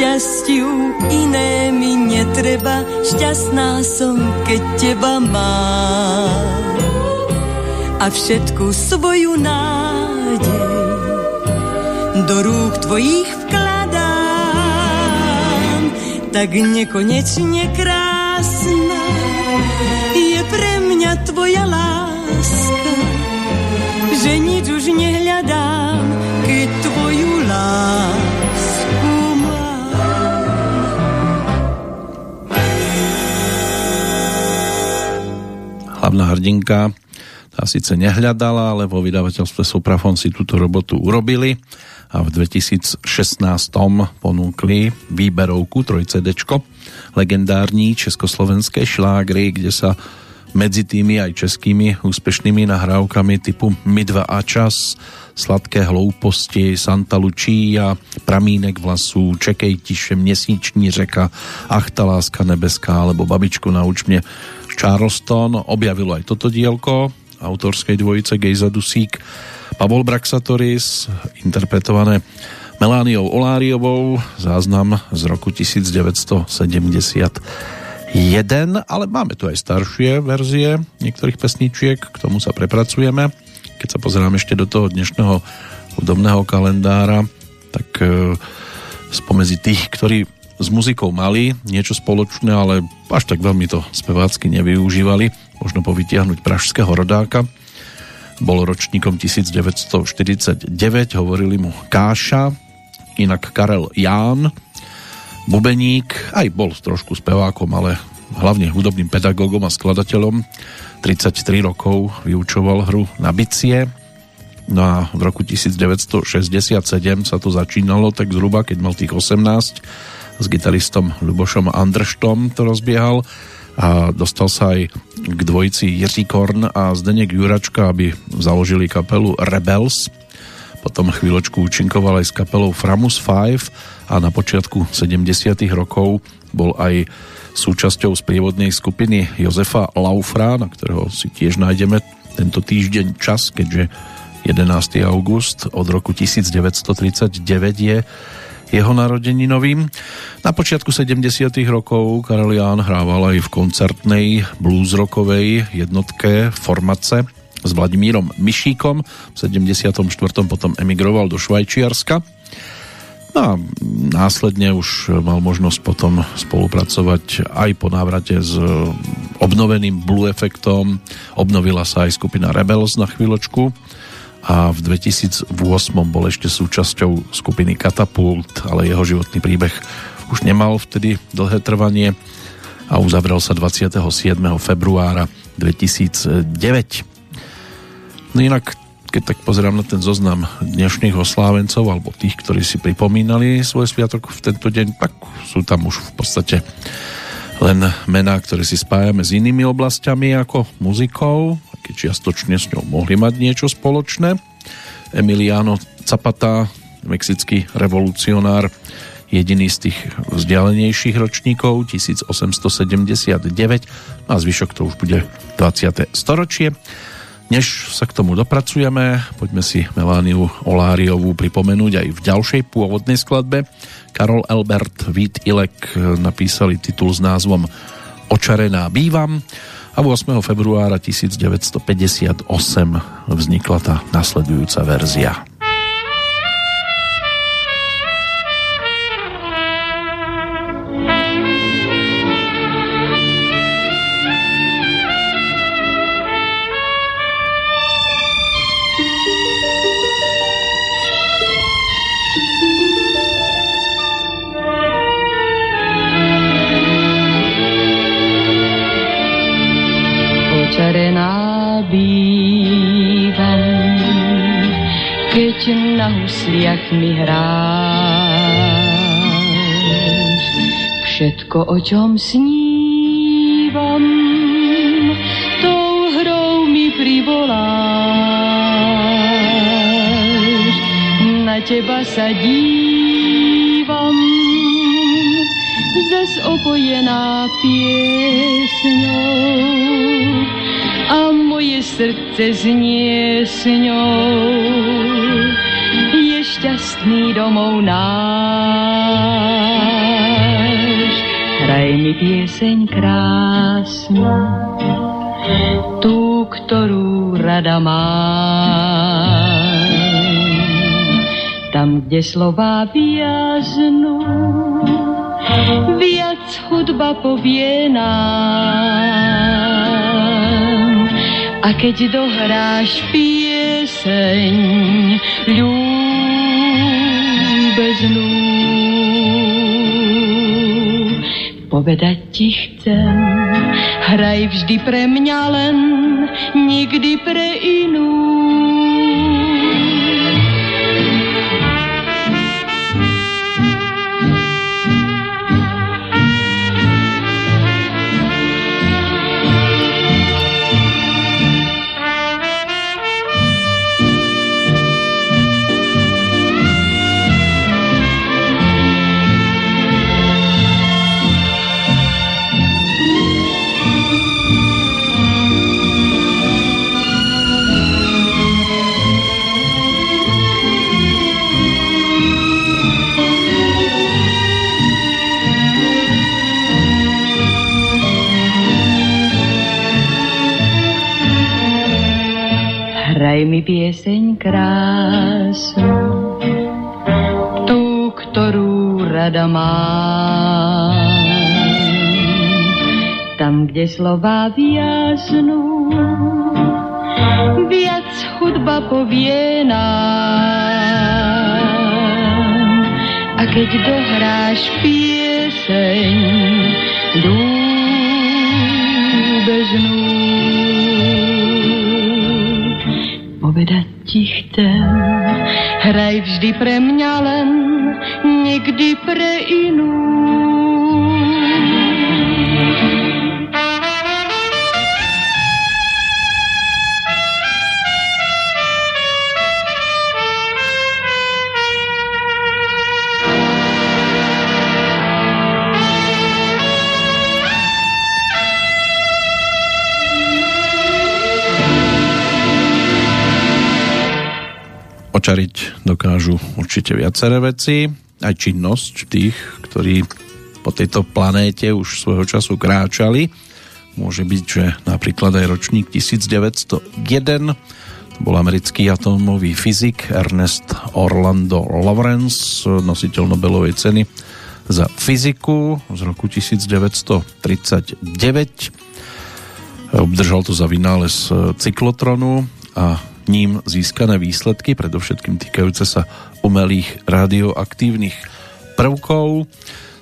šťastiu iné mi netreba, šťastná som, keď teba mám. A všetku svoju nádej do rúk tvojich vkladám. Tak nekonečne krásna je pre mňa tvoja láska, že nič už nehľadám, keď tvoju lásku Hlavná hrdinka. Tá síce nehľadala, ale vo vydavateľstve Soprafon si túto robotu urobili a v 2016 ponúkli výberovku 3 CD legendární československé šlágry, kde sa medzi tými aj českými úspešnými nahrávkami typu My dva a čas, Sladké hlouposti, Santa Lucia, Pramínek vlasů, Čekej tiše, Měsíční řeka, Ach ta láska nebeská, alebo Babičku nauč mě Charleston. Objavilo aj toto dielko autorskej dvojice Gejza Dusík, Pavol Braxatoris, interpretované Melániou Oláriovou, záznam z roku 1971, ale máme tu aj staršie verzie niektorých pesničiek, k tomu sa prepracujeme. Keď sa pozerám ešte do toho dnešného hudobného kalendára, tak e, spomezi tých, ktorí s muzikou mali niečo spoločné, ale až tak veľmi to spevácky nevyužívali, možno povytiahnuť pražského rodáka, bol ročníkom 1949, hovorili mu Káša, inak Karel Ján, bubeník, aj bol trošku spevákom, ale hlavne hudobným pedagógom a skladateľom. 33 rokov vyučoval hru na bicie, no a v roku 1967 sa to začínalo tak zhruba, keď mal tých 18 s gitaristom Lubošom Andrštom to rozbiehal a dostal sa aj k dvojici Jiří Korn a Zdeněk Juračka, aby založili kapelu Rebels. Potom chvíľočku účinkoval aj s kapelou Framus 5 a na počiatku 70 rokov bol aj súčasťou sprievodnej skupiny Jozefa Laufra, na ktorého si tiež nájdeme tento týždeň čas, keďže 11. august od roku 1939 je jeho narodeninovým. Na počiatku 70. rokov Karel Ján hrával aj v koncertnej bluesrockovej jednotke Formace s Vladimírom Myšíkom. V 74. potom emigroval do Švajčiarska. No a následne už mal možnosť potom spolupracovať aj po návrate s obnoveným Blue efektom. Obnovila sa aj skupina Rebels na chvíľočku a v 2008 bol ešte súčasťou skupiny Katapult, ale jeho životný príbeh už nemal vtedy dlhé trvanie a uzavrel sa 27. februára 2009. No inak, keď tak pozerám na ten zoznam dnešných oslávencov alebo tých, ktorí si pripomínali svoj sviatok v tento deň, tak sú tam už v podstate len mená, ktoré si spájame s inými oblastiami ako muzikou, keď čiastočne s ňou mohli mať niečo spoločné. Emiliano Zapata, mexický revolucionár, jediný z tých vzdialenejších ročníkov, 1879, no a zvyšok to už bude 20. storočie. Než sa k tomu dopracujeme, poďme si Melániu Oláriovú pripomenúť aj v ďalšej pôvodnej skladbe. Karol Albert, Vít Ilek napísali titul s názvom Očarená bývam a 8. februára 1958 vznikla tá nasledujúca verzia. Na husliach mi hráš. Všetko, o čom snívam, tou hrou mi privoláš. Na teba sa dívam, zas opojená piesňou a moje srdce znie s ňou. Šťastný domov náš, hraj mi pieseň krásnu, tú, ktorú rada mám. Tam, kde slova viaznú, viac hudba povie nám. A keď dohráš pieseň ľúbeznú, povedať ti chcem, hraj vždy pre mňa len, nikdy pre inú. Slova viaznú, viac hudba povie nám. A keď dohráš pieseň viaceré veci, aj činnosť tých, ktorí po tejto planéte už svojho času kráčali. Môže byť, že napríklad aj ročník 1901 to bol americký atómový fyzik Ernest Orlando Lawrence, nositeľ Nobelovej ceny za fyziku z roku 1939. Obdržal to za vynález cyklotronu a ním získané výsledky, predovšetkým týkajúce sa umelých radioaktívnych prvkov.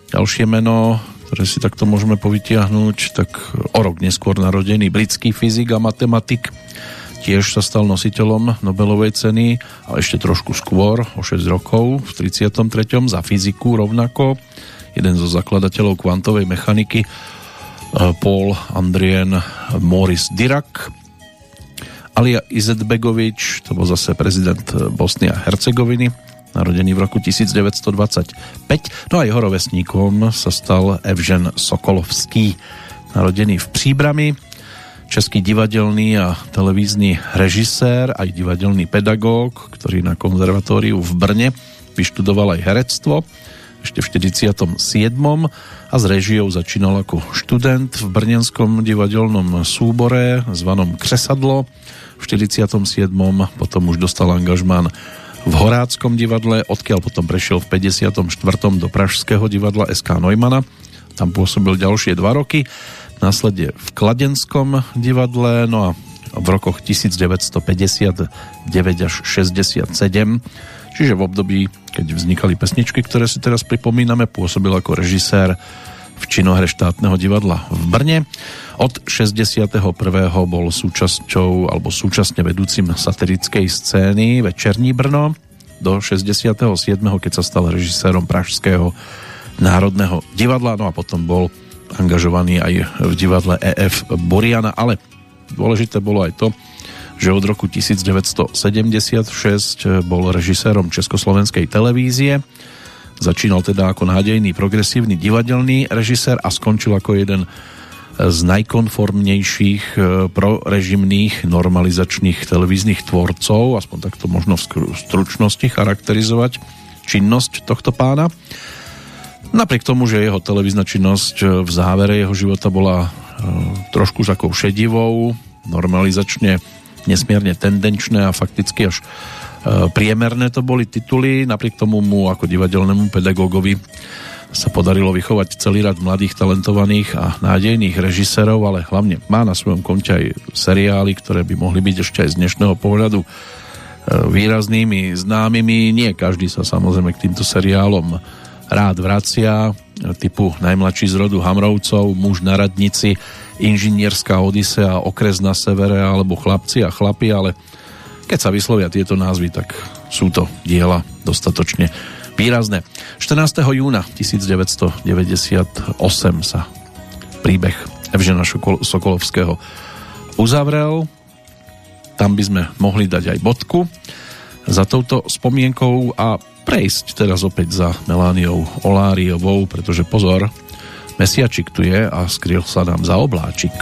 Ďalšie meno, ktoré si takto môžeme povytiahnuť, tak o rok neskôr narodený britský fyzik a matematik, tiež sa stal nositeľom Nobelovej ceny, ale ešte trošku skôr, o 6 rokov, v 33. za fyziku rovnako. Jeden zo zakladateľov kvantovej mechaniky Paul Andrien Morris Dirac, Alia Izetbegovič, to bol zase prezident Bosny a Hercegoviny, narodený v roku 1925. No a jeho rovesníkom sa stal Evžen Sokolovský, narodený v Příbrami, český divadelný a televízny režisér, aj divadelný pedagóg, ktorý na konzervatóriu v Brne vyštudoval aj herectvo ešte v 47. a s režiou začínal ako študent v brnenskom divadelnom súbore zvanom Křesadlo v 47. potom už dostal angažmán v Horáckom divadle, odkiaľ potom prešiel v 54. do Pražského divadla SK Neumana. Tam pôsobil ďalšie dva roky, následne v Kladenskom divadle, no a v rokoch 1959 až 67 čiže v období, keď vznikali pesničky, ktoré si teraz pripomíname, pôsobil ako režisér v činohre štátneho divadla v Brne. Od 61. bol súčasťou alebo súčasne vedúcim satirickej scény Večerní Brno do 67. keď sa stal režisérom Pražského národného divadla, no a potom bol angažovaný aj v divadle EF Boriana, ale dôležité bolo aj to, že od roku 1976 bol režisérom Československej televízie. Začínal teda ako nádejný progresívny divadelný režisér a skončil ako jeden z najkonformnejších e, prorežimných normalizačných televíznych tvorcov, aspoň takto možno v stručnosti charakterizovať činnosť tohto pána. Napriek tomu, že jeho televízna činnosť e, v závere jeho života bola e, trošku takou šedivou, normalizačne nesmierne tendenčné a fakticky až priemerné to boli tituly, napriek tomu mu ako divadelnému pedagógovi sa podarilo vychovať celý rad mladých, talentovaných a nádejných režisérov, ale hlavne má na svojom konte aj seriály, ktoré by mohli byť ešte aj z dnešného pohľadu e, výraznými, známymi. Nie každý sa samozrejme k týmto seriálom rád vracia, typu najmladší z rodu Hamrovcov, muž na radnici, inžinierská odisea, okres na severe alebo chlapci a chlapi, ale keď sa vyslovia tieto názvy, tak sú to diela dostatočne výrazné. 14. júna 1998 sa príbeh Evžena Sokolovského uzavrel. Tam by sme mohli dať aj bodku za touto spomienkou a prejsť teraz opäť za Melániou Oláriovou, pretože pozor, mesiačik tu je a skryl sa nám za obláčik.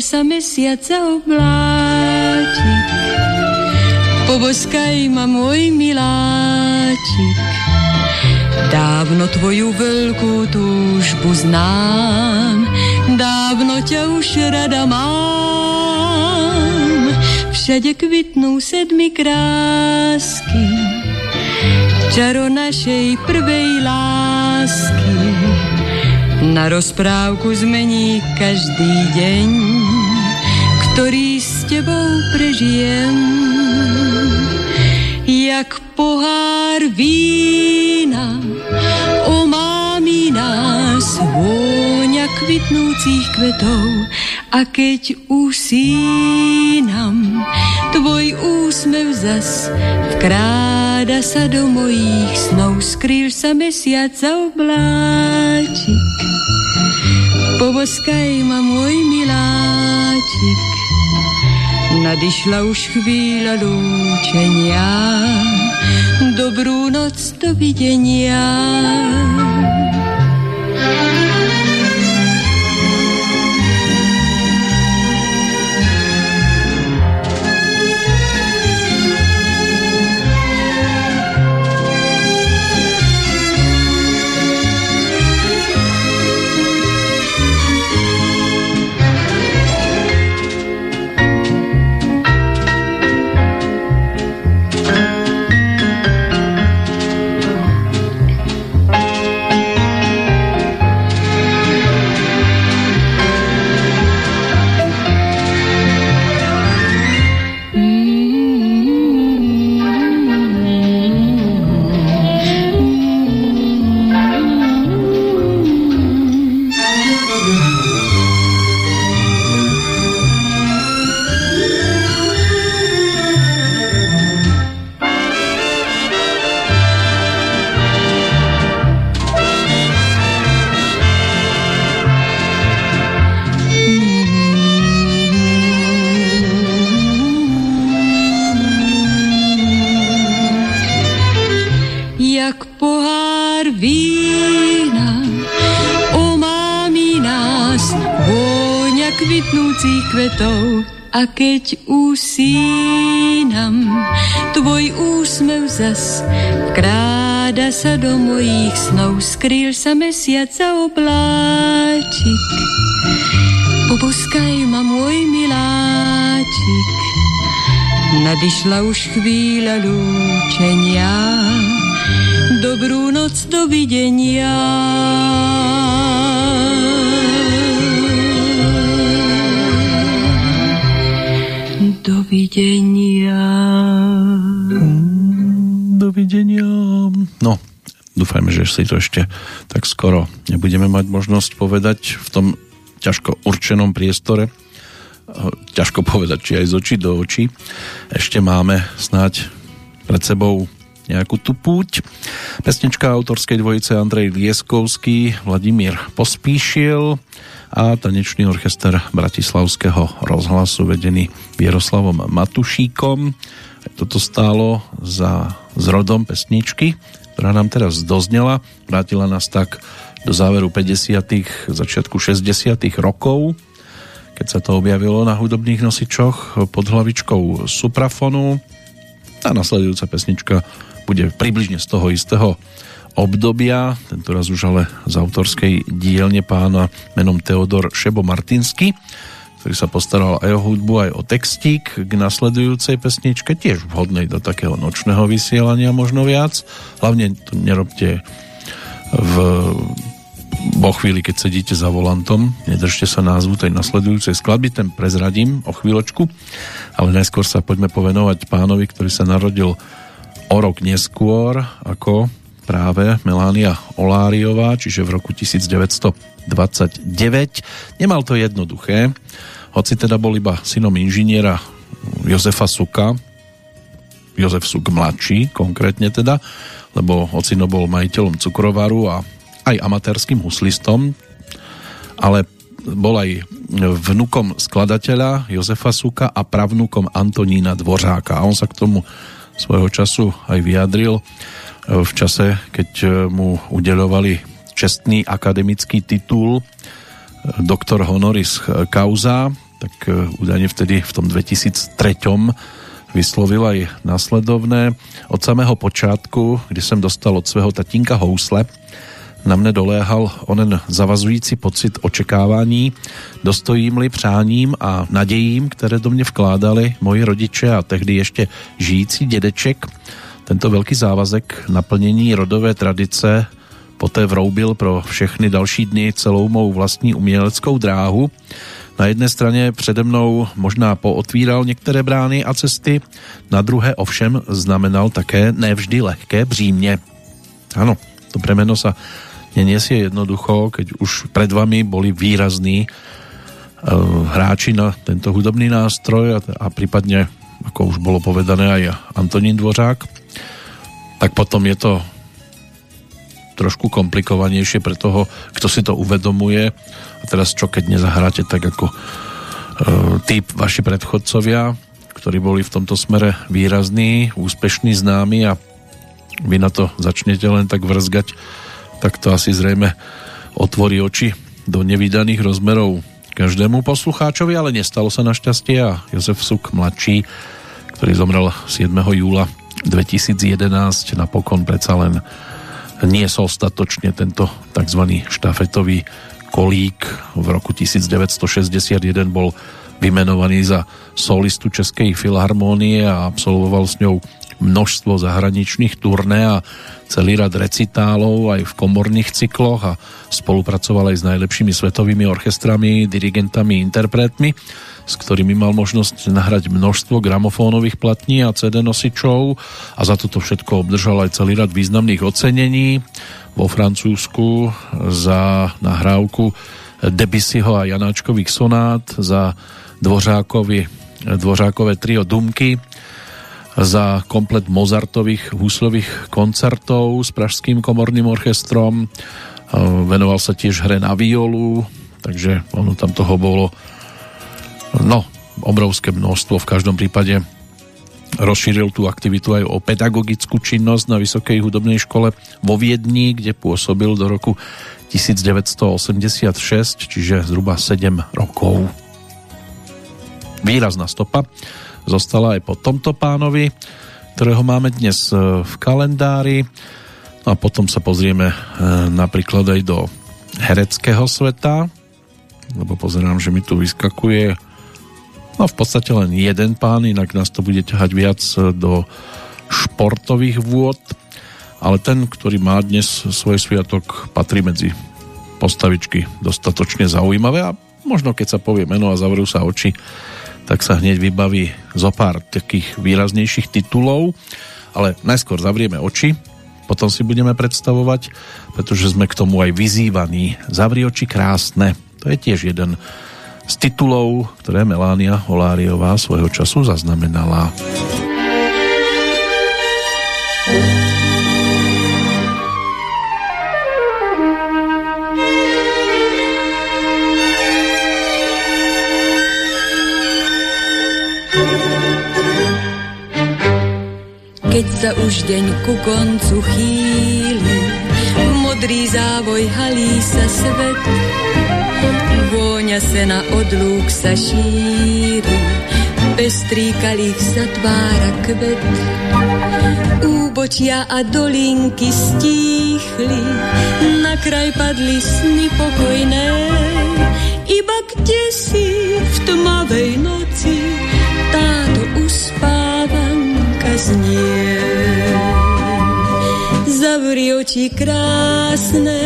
Sa mesiaca obláčik. Poboskaj ma môj miláčik, dávno tvoju veľkú túžbu znám, dávno ťa už rada mám. Všade kvitnú sedmi krásky, čaro našej prvej lásky. Na rozprávku zmení každý deň ktorý s tebou prežijem. Jak pohár vína omámi nás vôňa kvitnúcich kvetov a keď usínam, tvoj úsmev zas vkráda sa do mojich snov, skrýl sa mesiac za obláčik. Poboskaj ma môj miláčik, Nadišla už chvíľa lúčenia, dobrú noc, dovidenia. Vkráda sa do mojich snov, skrýl sa mesiac za obláčik. Poboskaj ma môj miláčik, nadišla už chvíľa lúčenia, dobrú noc. Dovidenia. Si to ešte tak skoro nebudeme mať možnosť povedať v tom ťažko určenom priestore. Ťažko povedať, či aj z očí do očí. Ešte máme snáď pred sebou nejakú tú púť. Pesnička autorskej dvojice Andrej Lieskovský, Vladimír Pospíšil a tanečný orchester Bratislavského rozhlasu vedený Vieroslavom Matušíkom. Toto stálo za zrodom pesničky, ktorá nám teraz doznela. Vrátila nás tak do záveru 50. začiatku 60. rokov, keď sa to objavilo na hudobných nosičoch pod hlavičkou Suprafonu. Tá nasledujúca pesnička bude približne z toho istého obdobia, tento raz už ale z autorskej dielne pána menom Teodor Šebo Martinsky, ktorý sa postaral aj o hudbu, aj o textík k nasledujúcej pesničke, tiež vhodnej do takého nočného vysielania možno viac. Hlavne to nerobte v vo chvíli, keď sedíte za volantom, nedržte sa názvu tej nasledujúcej skladby, ten prezradím o chvíľočku, ale najskôr sa poďme povenovať pánovi, ktorý sa narodil o rok neskôr ako práve Melania Oláriová, čiže v roku 1929. Nemal to jednoduché, hoci teda bol iba synom inžiniera Jozefa Suka, Jozef Suk mladší konkrétne teda, lebo ocino bol majiteľom cukrovaru a aj amatérským huslistom, ale bol aj vnukom skladateľa Jozefa Suka a pravnukom Antonína Dvořáka. A on sa k tomu svojho času aj vyjadril v čase, keď mu udeľovali čestný akademický titul e, doktor honoris causa, tak e, údajne vtedy v tom 2003 vyslovil aj nasledovné. Od samého počátku, kdy som dostal od svého tatínka housle, na mne doléhal onen zavazující pocit očekávání, dostojím-li přáním a nadějím, které do mě vkládali moji rodiče a tehdy ještě žijící dědeček, tento veľký závazek naplnění rodové tradice poté vroubil pro všechny další dny celou mou vlastní uměleckou dráhu. Na jedné straně přede mnou možná pootvíral některé brány a cesty, na druhé ovšem znamenal také nevždy lehké břímě. Ano, to bremeno sa neniesie jednoducho, keď už pred vami boli výrazní uh, hráči na tento hudobný nástroj a, a prípadne, ako už bolo povedané, aj Antonín Dvořák tak potom je to trošku komplikovanejšie pre toho, kto si to uvedomuje. A teraz čo, keď nezahráte tak ako e, tí vaši predchodcovia, ktorí boli v tomto smere výrazní, úspešní, známi a vy na to začnete len tak vrzgať, tak to asi zrejme otvorí oči do nevydaných rozmerov každému poslucháčovi, ale nestalo sa našťastie a Jozef Suk mladší, ktorý zomrel 7. júla 2011 napokon predsa len niesol statočne tento tzv. štafetový kolík. V roku 1961 bol vymenovaný za solistu Českej filharmónie a absolvoval s ňou množstvo zahraničných turné a celý rad recitálov aj v komorných cykloch a spolupracoval aj s najlepšími svetovými orchestrami, dirigentami, interpretmi s ktorými mal možnosť nahrať množstvo gramofónových platní a CD nosičov a za toto všetko obdržal aj celý rad významných ocenení vo Francúzsku za nahrávku Debussyho a Janáčkových sonát, za Dvořákovi, Dvořákové trio Dumky, za komplet Mozartových húslových koncertov s Pražským komorným orchestrom. Venoval sa tiež hre na violu, takže ono tam toho bolo No, obrovské množstvo v každom prípade rozšíril tú aktivitu aj o pedagogickú činnosť na Vysokej hudobnej škole vo Viedni, kde pôsobil do roku 1986, čiže zhruba 7 rokov. Výrazná stopa zostala aj po tomto pánovi, ktorého máme dnes e, v kalendári. No a potom sa pozrieme e, napríklad aj do hereckého sveta, lebo pozerám, že mi tu vyskakuje No v podstate len jeden pán, inak nás to bude ťahať viac do športových vôd. ale ten, ktorý má dnes svoj sviatok, patrí medzi postavičky dostatočne zaujímavé a možno keď sa povie meno a zavrú sa oči, tak sa hneď vybaví zo pár takých výraznejších titulov, ale najskôr zavrieme oči, potom si budeme predstavovať, pretože sme k tomu aj vyzývaní. Zavri oči krásne, to je tiež jeden z titulov, ktoré Melánia Holáriová svojho času zaznamenala. Keď sa už deň ku koncu chýli, modrý závoj halí sa svet, vôňa sena od lúk sa šíri, pestrý kalich sa tvára kvet. Úbočia a dolinky stíchli, na kraj padli sny pokojné, iba kde si v tmavej noci znie. Zavri oči krásne,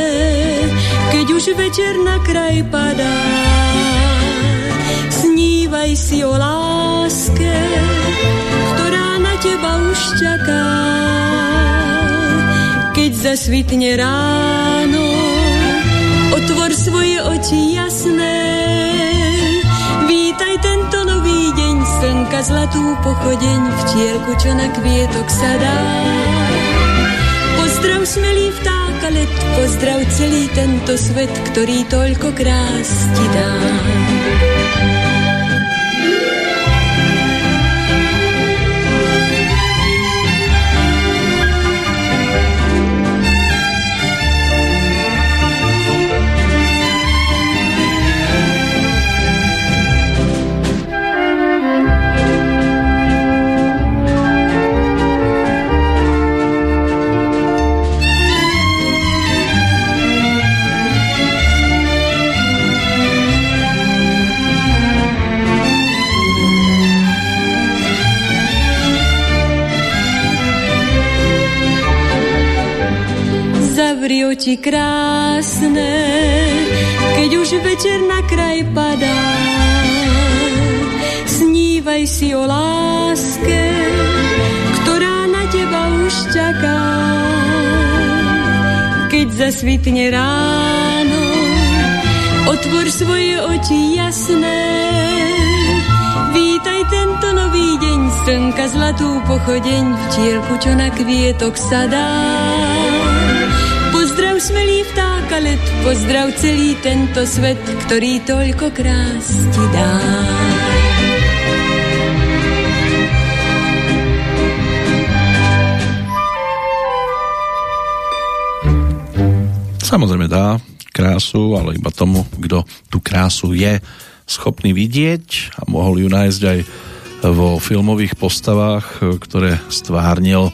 keď už večer na kraj padá. Snívaj si o láske, ktorá na teba už čaká. Keď zasvitne ráno, otvor svoje oči jasné. Slnka zlatú pochodeň, včielku, čo na kvietok sadá. Pozdrav smelý vtáka let, pozdrav celý tento svet, ktorý toľko krás dá. Zavri oči krásne, keď už večer na kraj padá. Snívaj si o láske, ktorá na teba už čaká. Keď zasvitne ráno, otvor svoje oči jasné. Vítaj tento nový deň, slnka zlatú pochodeň, včielku, čo na kvietok sadá. Smelý vtáka let, pozdrav celý tento svet, ktorý toľko krás ti dá. Samozrejme dá krásu, ale iba tomu, kto tú krásu je schopný vidieť a mohol ju nájsť aj vo filmových postavách, ktoré stvárnil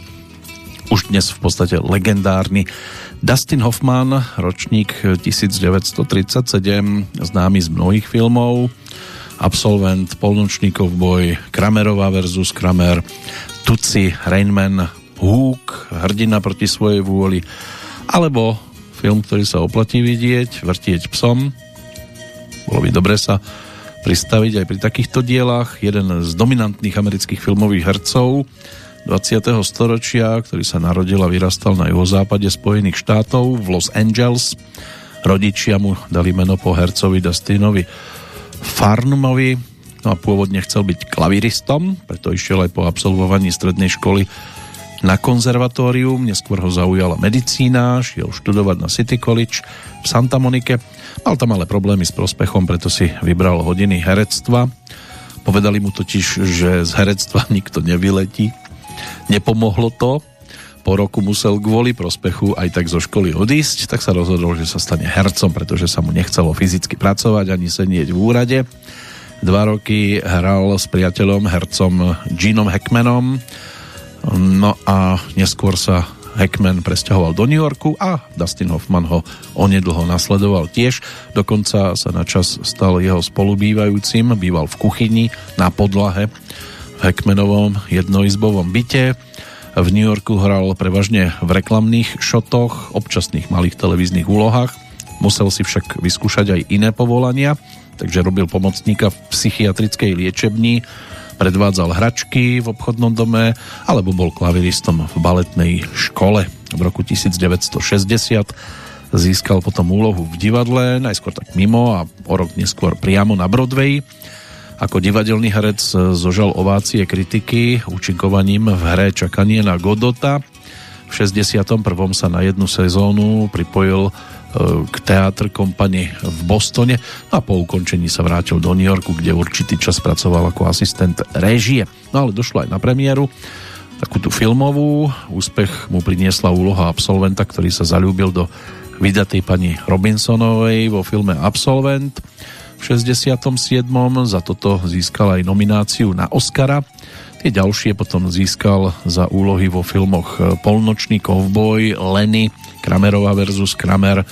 už dnes v podstate legendárny Dustin Hoffman, ročník 1937, známy z mnohých filmov, absolvent Polnočníkov boj, Kramerová versus Kramer, Tuci, Rainman, Hook, hrdina proti svojej vôli, alebo film, ktorý sa oplatí vidieť, Vrtieť psom. Bolo by dobre sa pristaviť aj pri takýchto dielach. Jeden z dominantných amerických filmových hercov 20. storočia, ktorý sa narodil a vyrastal na juhozápade Spojených štátov v Los Angeles. Rodičia mu dali meno po hercovi Dustinovi Farnumovi, no a pôvodne chcel byť klaviristom, preto išiel aj po absolvovaní strednej školy na konzervatórium, neskôr ho zaujala medicína, šiel študovať na City College v Santa Monike. Mal tam ale problémy s prospechom, preto si vybral hodiny herectva. Povedali mu totiž, že z herectva nikto nevyletí. Nepomohlo to, po roku musel kvôli prospechu aj tak zo školy odísť, tak sa rozhodol, že sa stane hercom, pretože sa mu nechcelo fyzicky pracovať ani sedieť v úrade. Dva roky hral s priateľom, hercom Genom Hackmanom, No a neskôr sa Hackman presťahoval do New Yorku a Dustin Hoffman ho onedlho nasledoval tiež. Dokonca sa na čas stal jeho spolubývajúcim, býval v kuchyni na podlahe v Hackmanovom jednoizbovom byte. V New Yorku hral prevažne v reklamných šotoch, občasných malých televíznych úlohách. Musel si však vyskúšať aj iné povolania, takže robil pomocníka v psychiatrickej liečebni, predvádzal hračky v obchodnom dome alebo bol klaviristom v baletnej škole. V roku 1960 získal potom úlohu v divadle, najskôr tak mimo a o rok neskôr priamo na Broadway. Ako divadelný herec zožal ovácie kritiky účinkovaním v hre Čakanie na Godota. V 61. sa na jednu sezónu pripojil k teatr kompani v Bostone no a po ukončení sa vrátil do New Yorku, kde určitý čas pracoval ako asistent réžie. No ale došlo aj na premiéru, takú tú filmovú. Úspech mu priniesla úloha absolventa, ktorý sa zalúbil do vydatej pani Robinsonovej vo filme Absolvent. V 67. za toto získal aj nomináciu na Oscara. Tie ďalšie potom získal za úlohy vo filmoch Polnočný kovboj, Lenny, Kramerová versus Kramer,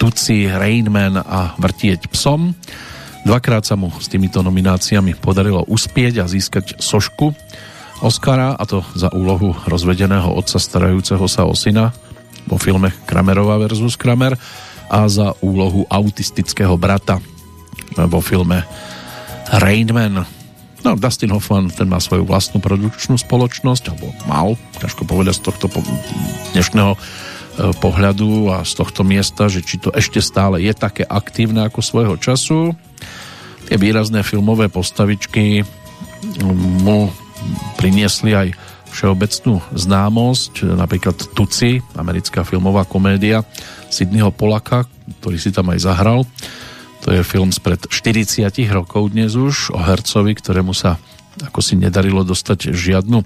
Tuci, Rainman a Vrtieť psom. Dvakrát sa mu s týmito nomináciami podarilo uspieť a získať sošku Oscara, a to za úlohu rozvedeného otca starajúceho sa o syna vo filme Kramerová versus Kramer a za úlohu autistického brata vo filme Rainman. No, Dustin Hoffman, ten má svoju vlastnú produkčnú spoločnosť, alebo mal, ťažko povedať z tohto dnešného E, pohľadu a z tohto miesta, že či to ešte stále je také aktívne ako svojho času. Tie výrazné filmové postavičky mu priniesli aj všeobecnú známosť, napríklad Tuci, americká filmová komédia Sydneyho Polaka, ktorý si tam aj zahral. To je film spred 40 rokov dnes už o hercovi, ktorému sa ako si nedarilo dostať žiadnu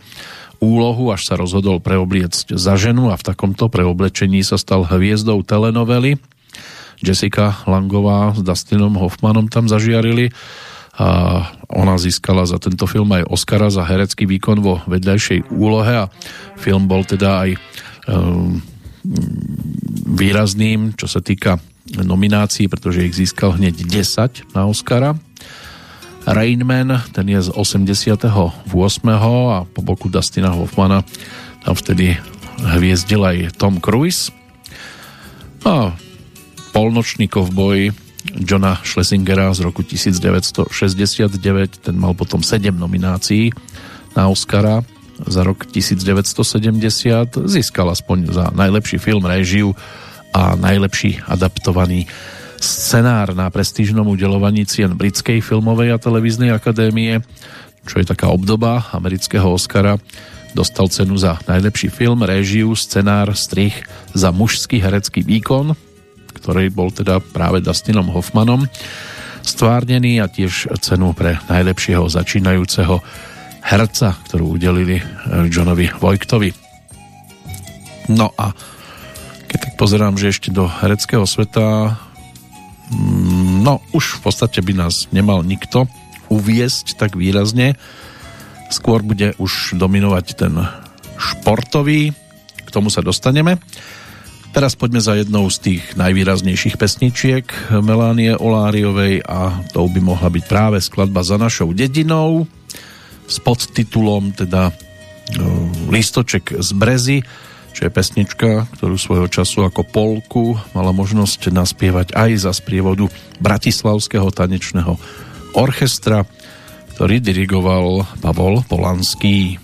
úlohu, až sa rozhodol preobliecť za ženu a v takomto preoblečení sa stal hviezdou telenovely. Jessica Langová s Dustinom Hoffmanom tam zažiarili a ona získala za tento film aj Oscara za herecký výkon vo vedľajšej úlohe a film bol teda aj um, výrazným, čo sa týka nominácií, pretože ich získal hneď 10 na Oscara Rainman, ten je z 88. a po boku Dustina Hoffmana tam vtedy hviezdil aj Tom Cruise. A polnočný kovboj Johna Schlesingera z roku 1969, ten mal potom 7 nominácií na Oscara za rok 1970, získal aspoň za najlepší film, režiu a najlepší adaptovaný scenár na prestížnom udelovaní cien Britskej filmovej a televíznej akadémie, čo je taká obdoba amerického Oscara. Dostal cenu za najlepší film, réžiu, scenár, strich za mužský herecký výkon, ktorý bol teda práve Dustinom Hoffmanom stvárnený a tiež cenu pre najlepšieho začínajúceho herca, ktorú udelili Johnovi Vojktovi. No a keď tak pozerám, že ešte do hereckého sveta Mm, no už v podstate by nás nemal nikto uviesť tak výrazne. Skôr bude už dominovať ten športový, k tomu sa dostaneme. Teraz poďme za jednou z tých najvýraznejších pesničiek Melánie Oláriovej a to by mohla byť práve skladba za našou dedinou s podtitulom teda Listoček z Brezy čo je pesnička, ktorú svojho času ako polku mala možnosť naspievať aj za sprievodu Bratislavského tanečného orchestra, ktorý dirigoval Pavol Polanský.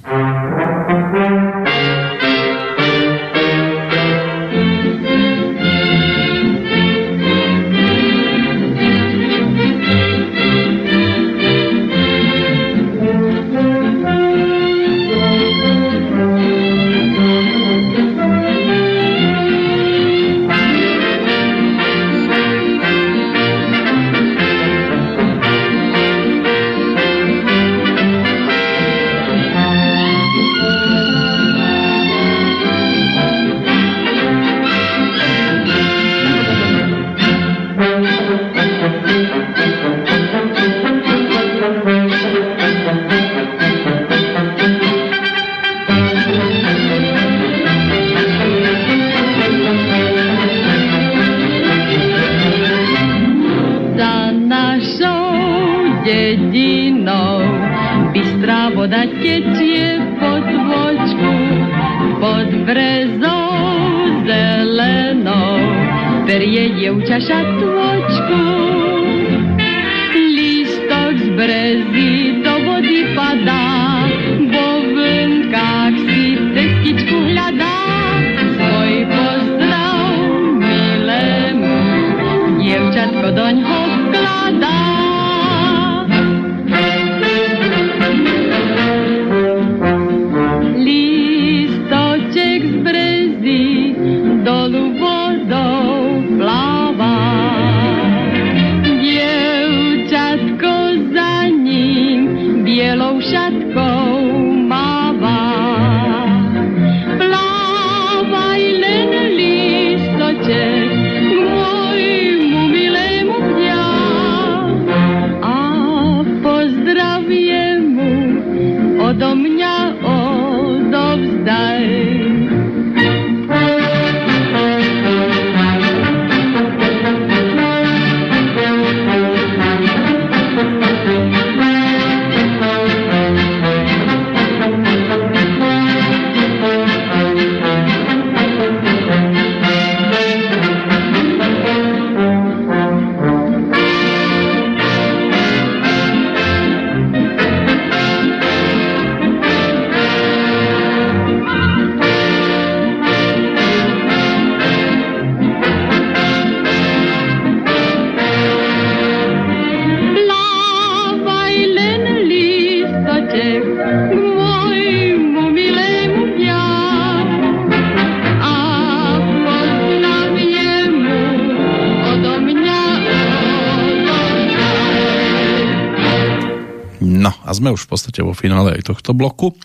Už v podstate vo finále aj tohto bloku.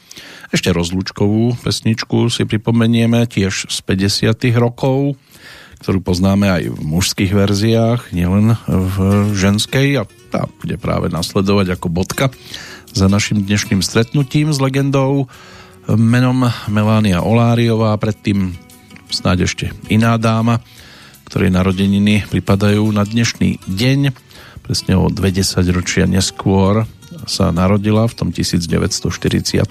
Ešte rozlúčkovú pesničku si pripomenieme tiež z 50 rokov, ktorú poznáme aj v mužských verziách, nielen v ženskej a tá bude práve nasledovať ako bodka za našim dnešným stretnutím s legendou menom Melania Oláriová, predtým snáď ešte iná dáma, ktorej narodeniny pripadajú na dnešný deň, presne o 20 ročia neskôr sa narodila v tom 1948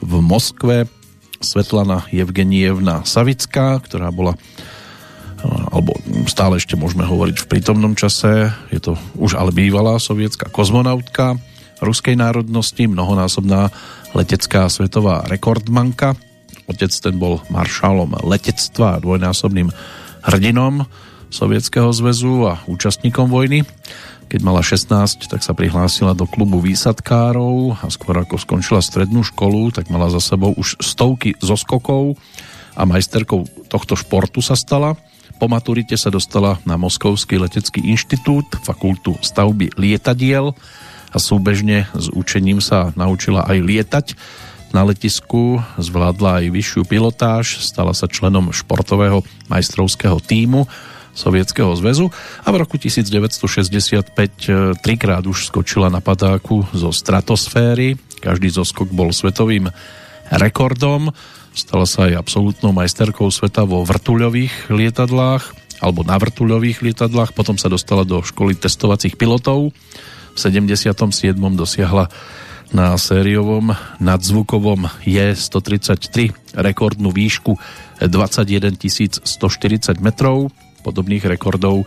v Moskve Svetlana Evgenievna Savická, ktorá bola alebo stále ešte môžeme hovoriť v prítomnom čase, je to už ale bývalá sovietská kozmonautka ruskej národnosti, mnohonásobná letecká svetová rekordmanka. Otec ten bol maršálom letectva a dvojnásobným hrdinom Sovietskeho zväzu a účastníkom vojny. Keď mala 16, tak sa prihlásila do klubu výsadkárov a skôr ako skončila strednú školu, tak mala za sebou už stovky zoskokov a majsterkou tohto športu sa stala. Po maturite sa dostala na Moskovský letecký inštitút, fakultu stavby lietadiel a súbežne s učením sa naučila aj lietať. Na letisku zvládla aj vyššiu pilotáž, stala sa členom športového majstrovského týmu Sovietskeho zväzu a v roku 1965 e, trikrát už skočila na padáku zo stratosféry. Každý zoskok bol svetovým rekordom. Stala sa aj absolútnou majsterkou sveta vo vrtuľových lietadlách alebo na vrtuľových lietadlách. Potom sa dostala do školy testovacích pilotov. V 77. dosiahla na sériovom nadzvukovom J-133 rekordnú výšku 21 140 metrov podobných rekordov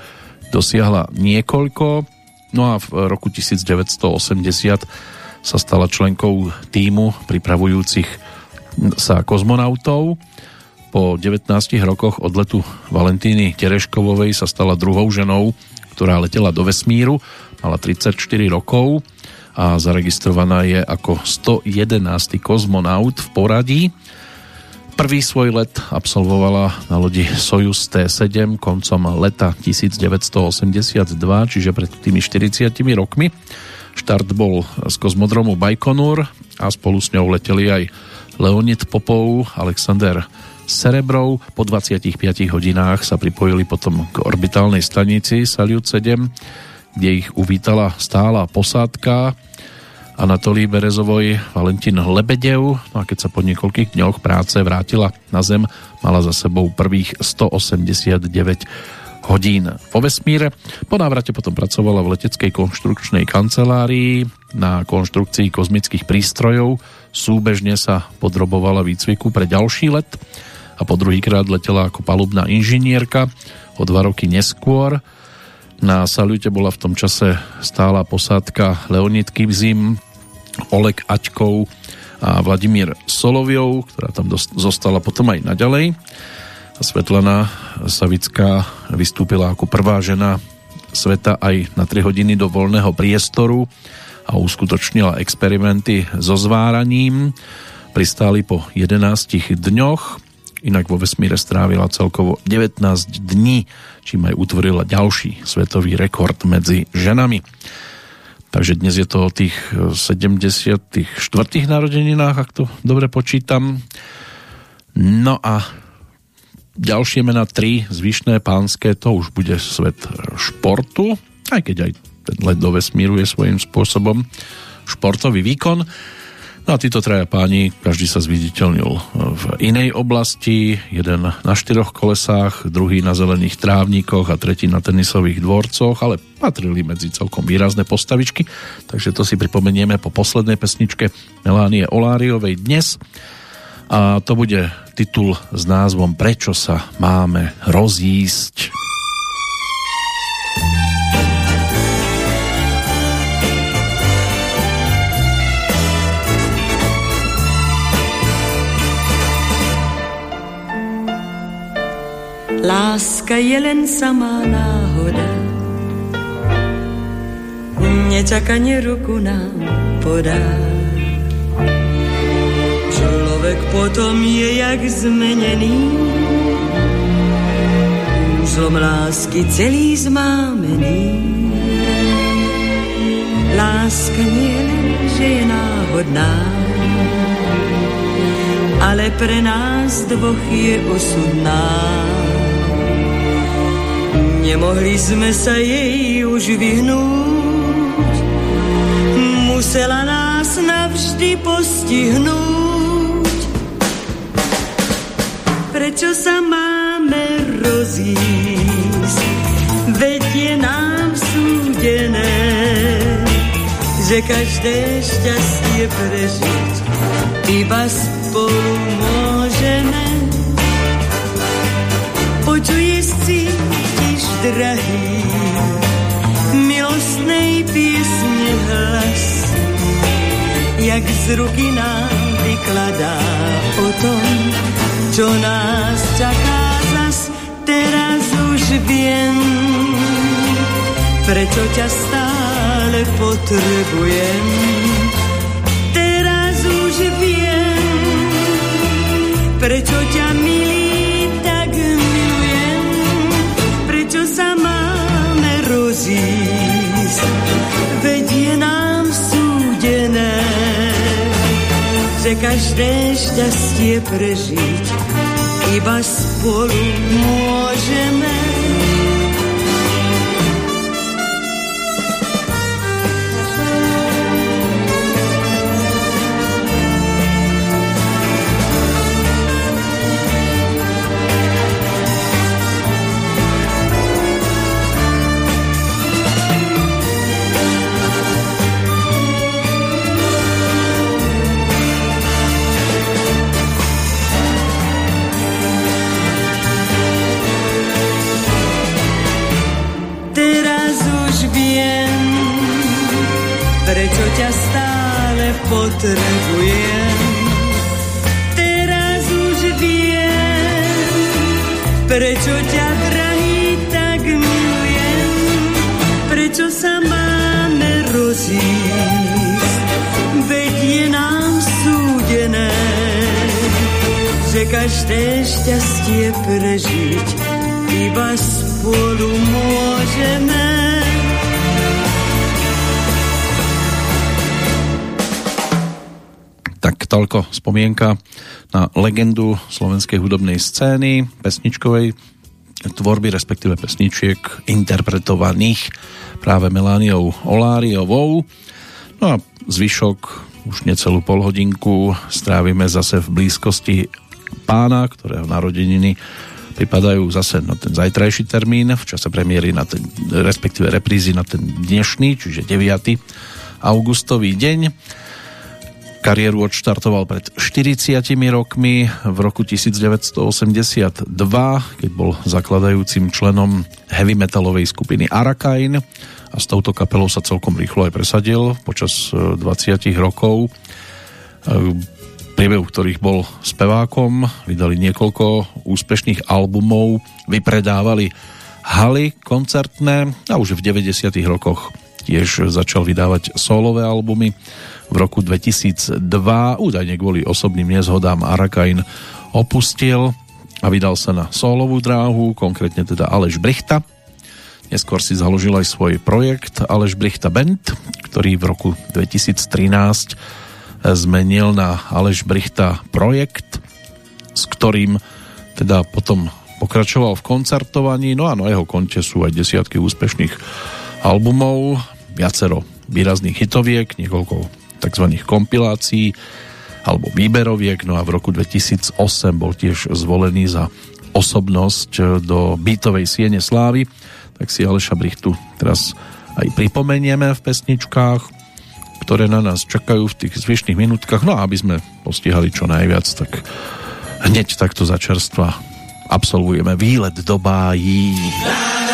dosiahla niekoľko. No a v roku 1980 sa stala členkou týmu pripravujúcich sa kozmonautov. Po 19 rokoch od letu Valentíny Tereškovovej sa stala druhou ženou, ktorá letela do vesmíru. Mala 34 rokov a zaregistrovaná je ako 111. kozmonaut v poradí. Prvý svoj let absolvovala na lodi Sojus T7 koncom leta 1982, čiže pred tými 40 rokmi. Štart bol z kozmodromu Bajkonur a spolu s ňou leteli aj Leonid Popov, Alexander Serebrov. Po 25 hodinách sa pripojili potom k orbitálnej stanici Salyut 7, kde ich uvítala stála posádka Anatolí Berezovoj, Valentín Lebedev. No a keď sa po niekoľkých dňoch práce vrátila na Zem, mala za sebou prvých 189 hodín vo vesmíre. Po návrate potom pracovala v leteckej konštrukčnej kancelárii na konštrukcii kozmických prístrojov súbežne sa podrobovala výcviku pre ďalší let a po druhýkrát letela ako palubná inžinierka o dva roky neskôr. Na salute bola v tom čase stála posádka Leonid Kivzim, Oleg Aťkov a Vladimír Soloviov, ktorá tam zostala potom aj naďalej. Svetlana Savická vystúpila ako prvá žena sveta aj na 3 hodiny do voľného priestoru a uskutočnila experimenty so zváraním. Pristáli po 11 dňoch, inak vo vesmíre strávila celkovo 19 dní, čím aj utvorila ďalší svetový rekord medzi ženami. Takže dnes je to o tých 74. narodeninách, ak to dobre počítam. No a ďalšie mená tri zvyšné pánske, to už bude svet športu, aj keď aj ten let do vesmíru je svojím spôsobom športový výkon. No a títo traja páni, každý sa zviditeľnil v inej oblasti, jeden na štyroch kolesách, druhý na zelených trávnikoch a tretí na tenisových dvorcoch, ale patrili medzi celkom výrazné postavičky, takže to si pripomenieme po poslednej pesničke Melánie Oláriovej dnes. A to bude titul s názvom Prečo sa máme rozísť. Láska je len samá náhoda, nečakanie ruku nám podá. Človek potom je jak zmenený, úzlom lásky celý zmámený. Láska nie len, že je náhodná, ale pre nás dvoch je osudná. Nemohli sme sa jej už vyhnúť, musela nás navždy postihnúť. Prečo sa máme rozísť, veď je nám súdené, že každé šťastie prežiť iba spolu môžeme. Drahý, milostnej piesne hlas, jak z ruky nám vykladá o tom, čo nás čaká zas, teraz už viem, prečo ťa stále potrebujem. Že každé šťastie prežiť iba spolu môžeme. Potrebujem. Teraz už viem, prečo ťa, drahý, tak milujem. Prečo sa máme rozísť, veď je nám súdené, že každé šťastie prežiť iba spolu môžeme. Toľko spomienka na legendu slovenskej hudobnej scény, pesničkovej tvorby, respektíve pesničiek interpretovaných práve Melániou Oláriovou. No a zvyšok už necelú polhodinku strávime zase v blízkosti pána, ktorého narodeniny pripadajú zase na ten zajtrajší termín v čase premiéry na ten, respektíve reprízy na ten dnešný, čiže 9. augustový deň Kariéru odštartoval pred 40 rokmi v roku 1982, keď bol zakladajúcim členom heavy metalovej skupiny Arakain a s touto kapelou sa celkom rýchlo aj presadil počas 20 e, rokov. E, priebehu ktorých bol spevákom, vydali niekoľko úspešných albumov, vypredávali haly koncertné a už v 90 rokoch tiež začal vydávať solové albumy v roku 2002 údajne kvôli osobným nezhodám Arakain opustil a vydal sa na solovú dráhu, konkrétne teda Aleš Brichta. Neskôr si založil aj svoj projekt Aleš Brichta Band, ktorý v roku 2013 zmenil na Aleš Brichta projekt, s ktorým teda potom pokračoval v koncertovaní, no a na jeho konte sú aj desiatky úspešných albumov, viacero výrazných hitoviek, niekoľko tzv. kompilácií alebo výberoviek, no a v roku 2008 bol tiež zvolený za osobnosť do bytovej siene slávy, tak si Aleša Brichtu teraz aj pripomenieme v pesničkách, ktoré na nás čakajú v tých zvyšných minútkach, no a aby sme postihali čo najviac, tak hneď takto za čerstva absolvujeme výlet do bájí. nožů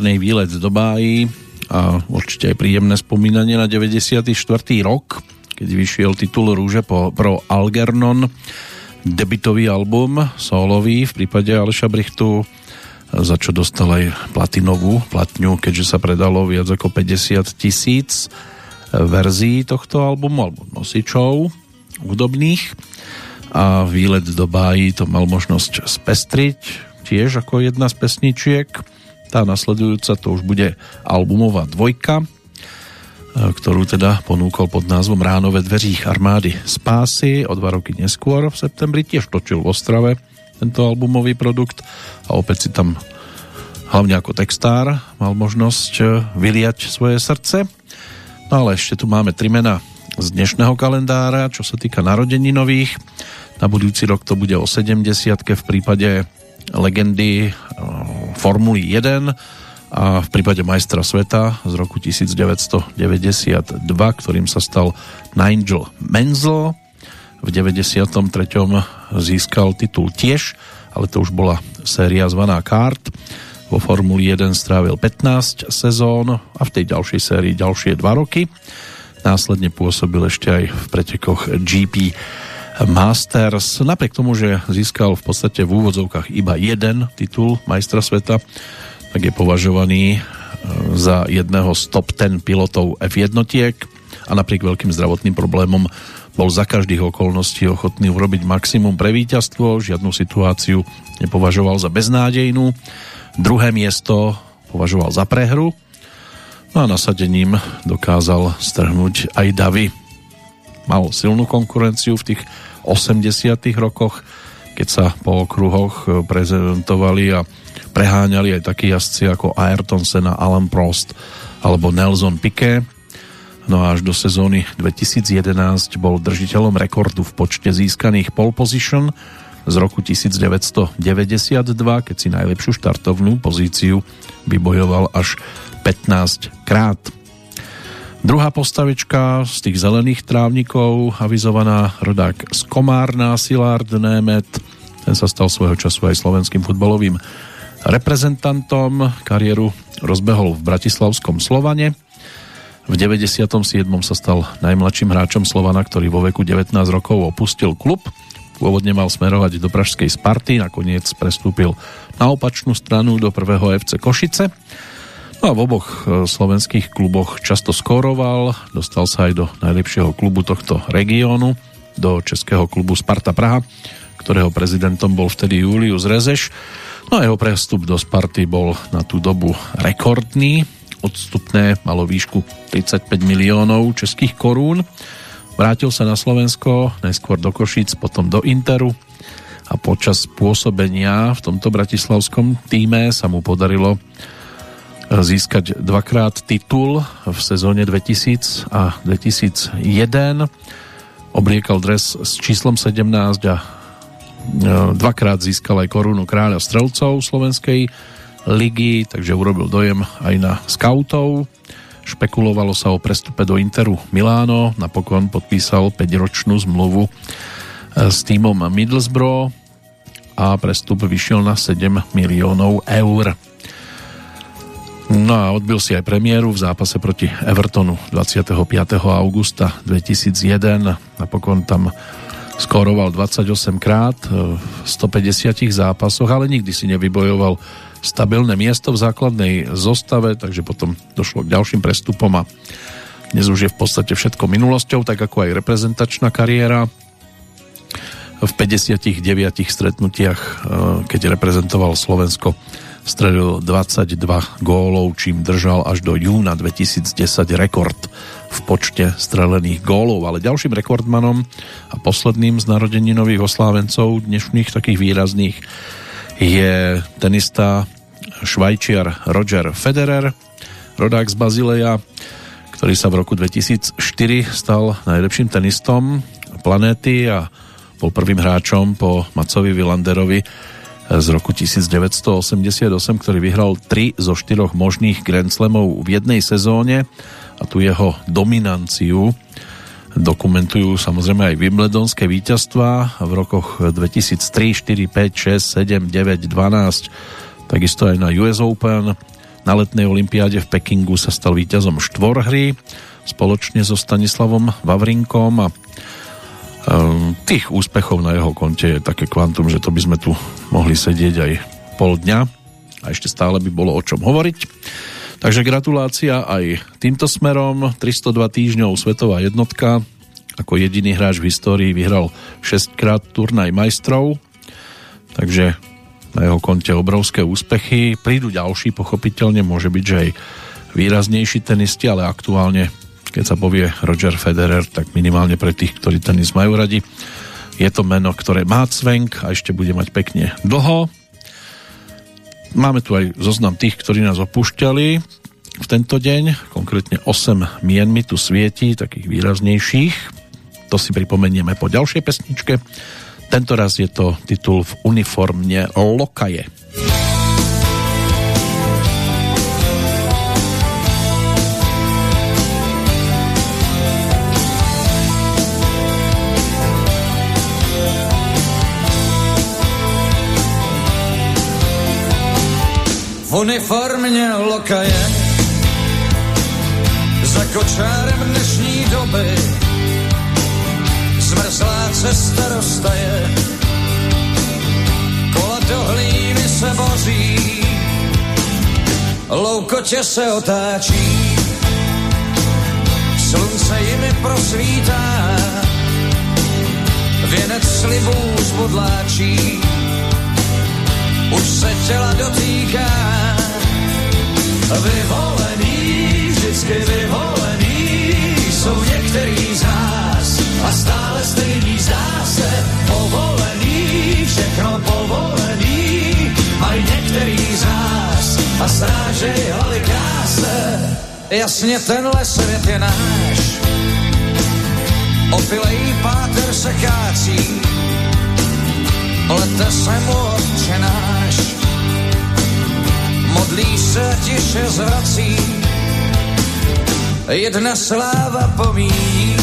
nádherný výlet do Báji a určite aj príjemné spomínanie na 94. rok, keď vyšiel titul Rúže po, pro Algernon, debitový album, solový v prípade Aleša Brichtu, za čo dostal aj platinovú platňu, keďže sa predalo viac ako 50 tisíc verzií tohto albumu alebo nosičov hudobných a výlet do bájí to mal možnosť spestriť tiež ako jedna z pesničiek tá nasledujúca to už bude albumová dvojka, e, ktorú teda ponúkol pod názvom Ráno ve dveřích armády Spásy. O dva roky neskôr v septembri tiež točil v Ostrave tento albumový produkt a opäť si tam hlavne ako textár mal možnosť e, vyliať svoje srdce. No ale ešte tu máme tri mena z dnešného kalendára, čo sa týka narodeninových. Na budúci rok to bude o 70 v prípade legendy Formuly 1 a v prípade majstra sveta z roku 1992, ktorým sa stal Nigel Menzel. V 93. získal titul tiež, ale to už bola séria zvaná Kart. Vo Formuli 1 strávil 15 sezón a v tej ďalšej sérii ďalšie 2 roky. Následne pôsobil ešte aj v pretekoch GP Masters. Napriek tomu, že získal v podstate v úvodzovkách iba jeden titul majstra sveta, tak je považovaný e, za jedného z top 10 pilotov F1 a napriek veľkým zdravotným problémom bol za každých okolností ochotný urobiť maximum pre víťazstvo, žiadnu situáciu nepovažoval za beznádejnú. Druhé miesto považoval za prehru, no a nasadením dokázal strhnúť aj davy. Mal silnú konkurenciu v tých 80 rokoch, keď sa po okruhoch e, prezentovali a preháňali aj takí jazdci ako Ayrton Senna, Alan Prost alebo Nelson Piquet. No a až do sezóny 2011 bol držiteľom rekordu v počte získaných pole position z roku 1992, keď si najlepšiu štartovnú pozíciu vybojoval až 15 krát. Druhá postavička z tých zelených trávnikov, avizovaná rodák z Komárna, Silard Német, ten sa stal svojho času aj slovenským futbalovým reprezentantom. Kariéru rozbehol v Bratislavskom Slovane. V 97. sa stal najmladším hráčom Slovana, ktorý vo veku 19 rokov opustil klub. Pôvodne mal smerovať do Pražskej Sparty, nakoniec prestúpil na opačnú stranu do prvého FC Košice No a v oboch e, slovenských kluboch často skóroval, dostal sa aj do najlepšieho klubu tohto regiónu, do českého klubu Sparta Praha, ktorého prezidentom bol vtedy Julius Rezeš. No a jeho prestup do Sparty bol na tú dobu rekordný. Odstupné malo výšku 35 miliónov českých korún. Vrátil sa na Slovensko, najskôr do Košíc, potom do Interu a počas pôsobenia v tomto bratislavskom týme sa mu podarilo získať dvakrát titul v sezóne 2000 a 2001. Obliekal dres s číslom 17 a e, dvakrát získal aj korunu kráľa strelcov Slovenskej ligy, takže urobil dojem aj na scoutov. Špekulovalo sa o prestupe do Interu Miláno, napokon podpísal 5-ročnú zmluvu e, s týmom Middlesbrough a prestup vyšiel na 7 miliónov eur. No a odbil si aj premiéru v zápase proti Evertonu 25. augusta 2001. Napokon tam skóroval 28 krát v 150 zápasoch, ale nikdy si nevybojoval stabilné miesto v základnej zostave, takže potom došlo k ďalším prestupom a dnes už je v podstate všetko minulosťou, tak ako aj reprezentačná kariéra. V 59 stretnutiach, eh, keď reprezentoval Slovensko, strelil 22 gólov, čím držal až do júna 2010 rekord v počte strelených gólov. Ale ďalším rekordmanom a posledným z narodeninových oslávencov dnešných takých výrazných je tenista švajčiar Roger Federer, rodák z Bazileja, ktorý sa v roku 2004 stal najlepším tenistom planéty a bol prvým hráčom po Macovi Villanderovi, z roku 1988, ktorý vyhral 3 zo 4 možných Grand Slamov v jednej sezóne. A tu jeho dominanciu dokumentujú samozrejme aj Wimbledonské víťazstva v rokoch 2003, 4, 5, 6, 7, 9, 12 takisto aj na US Open Na letnej olympiáde v Pekingu sa stal víťazom štvorhry spoločne so Stanislavom Vavrinkom a tých úspechov na jeho konte je také kvantum, že to by sme tu mohli sedieť aj pol dňa a ešte stále by bolo o čom hovoriť. Takže gratulácia aj týmto smerom. 302 týždňov svetová jednotka. Ako jediný hráč v histórii vyhral 6 krát turnaj majstrov. Takže na jeho konte obrovské úspechy. Prídu ďalší, pochopiteľne môže byť, že aj výraznejší tenisti, ale aktuálne, keď sa povie Roger Federer, tak minimálne pre tých, ktorí tenis majú radi, je to meno, ktoré má cvenk a ešte bude mať pekne dlho. Máme tu aj zoznam tých, ktorí nás opúšťali v tento deň, konkrétne 8 mien mi tu svieti, takých výraznejších. To si pripomenieme po ďalšej pesničke. Tento raz je to titul v uniformne Lokaje. V uniformě lokaje. Za kočárem dnešní doby zmrzlá cesta roztaje. Kola do hlíny se boří loukotě se otáčí. Slunce jimi prosvítá. Věnec slibů zbodláčí už se těla dotýká. Vyvolený, vždycky vyvolený, jsou některý z nás a stále stejný zdá se. Povolený, všechno povolený, mají některý z nás a strážej hlavy kráse. Jasně tenhle svět je náš, opilej páter se kácí, lete se mu odčenáš. Modlí se tiše zvrací, jedna sláva pomíjí,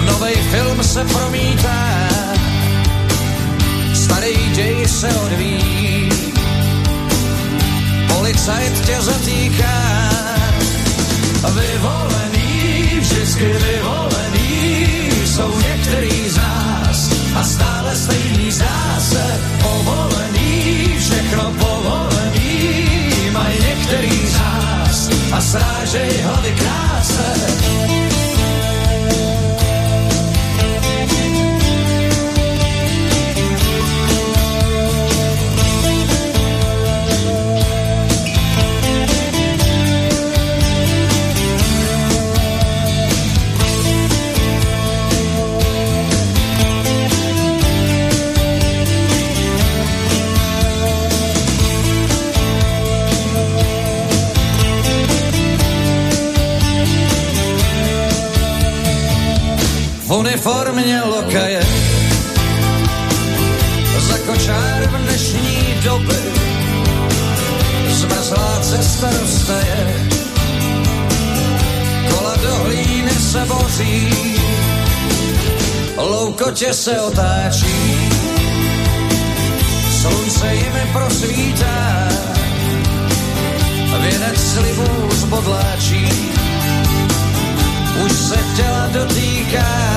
novej film se promítá, starý děj se odvíjí, policajt tě zatýká, vyvolený, vždycky vyvolený, jsou některý z nás a stále stejný zdá se povolený, všechno povolený, a strážej hlavy kráse. V uniformě lokaje. Za kočár v dnešní doby zmrzlá cesta roztaje. Kola do hlíny se boří. Loukotě se otáčí. Slunce jimi prosvítá. Věnec slibů zbodláčí už se těla dotýká.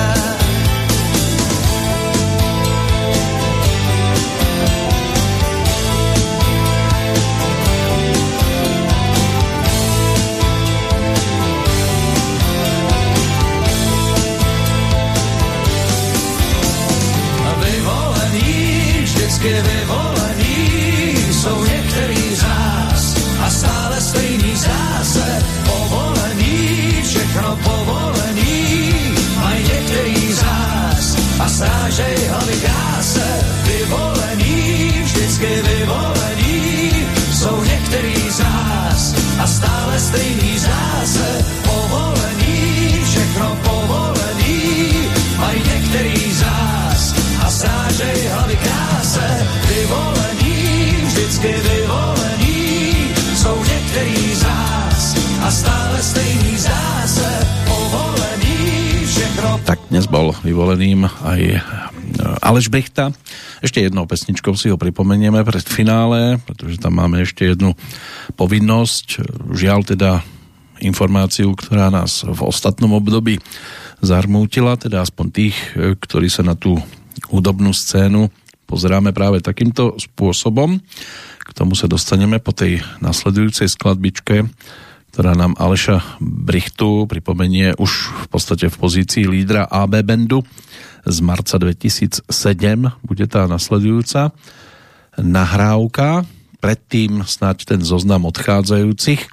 Vždycky vyvolený, jsou některý z nás a stále stejný zdá se povolený, všechno povolený, mají některý z nás a strážej hlavy kráse, vyvolený, vždycky vyvolený, jsou některý z nás a stále stejný zdá se povolený, všechno povolený, mají některý z nás a strážej hlavy kráse, vyvolený, vždycky vyvolený, jsou některý z nás a stále stejný zdá se povolený, všechno Tak dnes bol vyvoleným aj Aleš Brichta. Ešte jednou pesničkou si ho pripomenieme pred finále, pretože tam máme ešte jednu povinnosť. Žiaľ teda informáciu, ktorá nás v ostatnom období zarmútila, teda aspoň tých, ktorí sa na tú hudobnú scénu pozeráme práve takýmto spôsobom. K tomu sa dostaneme po tej nasledujúcej skladbičke, ktorá nám Aleša Brichtu pripomenie už v podstate v pozícii lídra AB Bandu z marca 2007 bude tá nasledujúca nahrávka, predtým snáď ten zoznam odchádzajúcich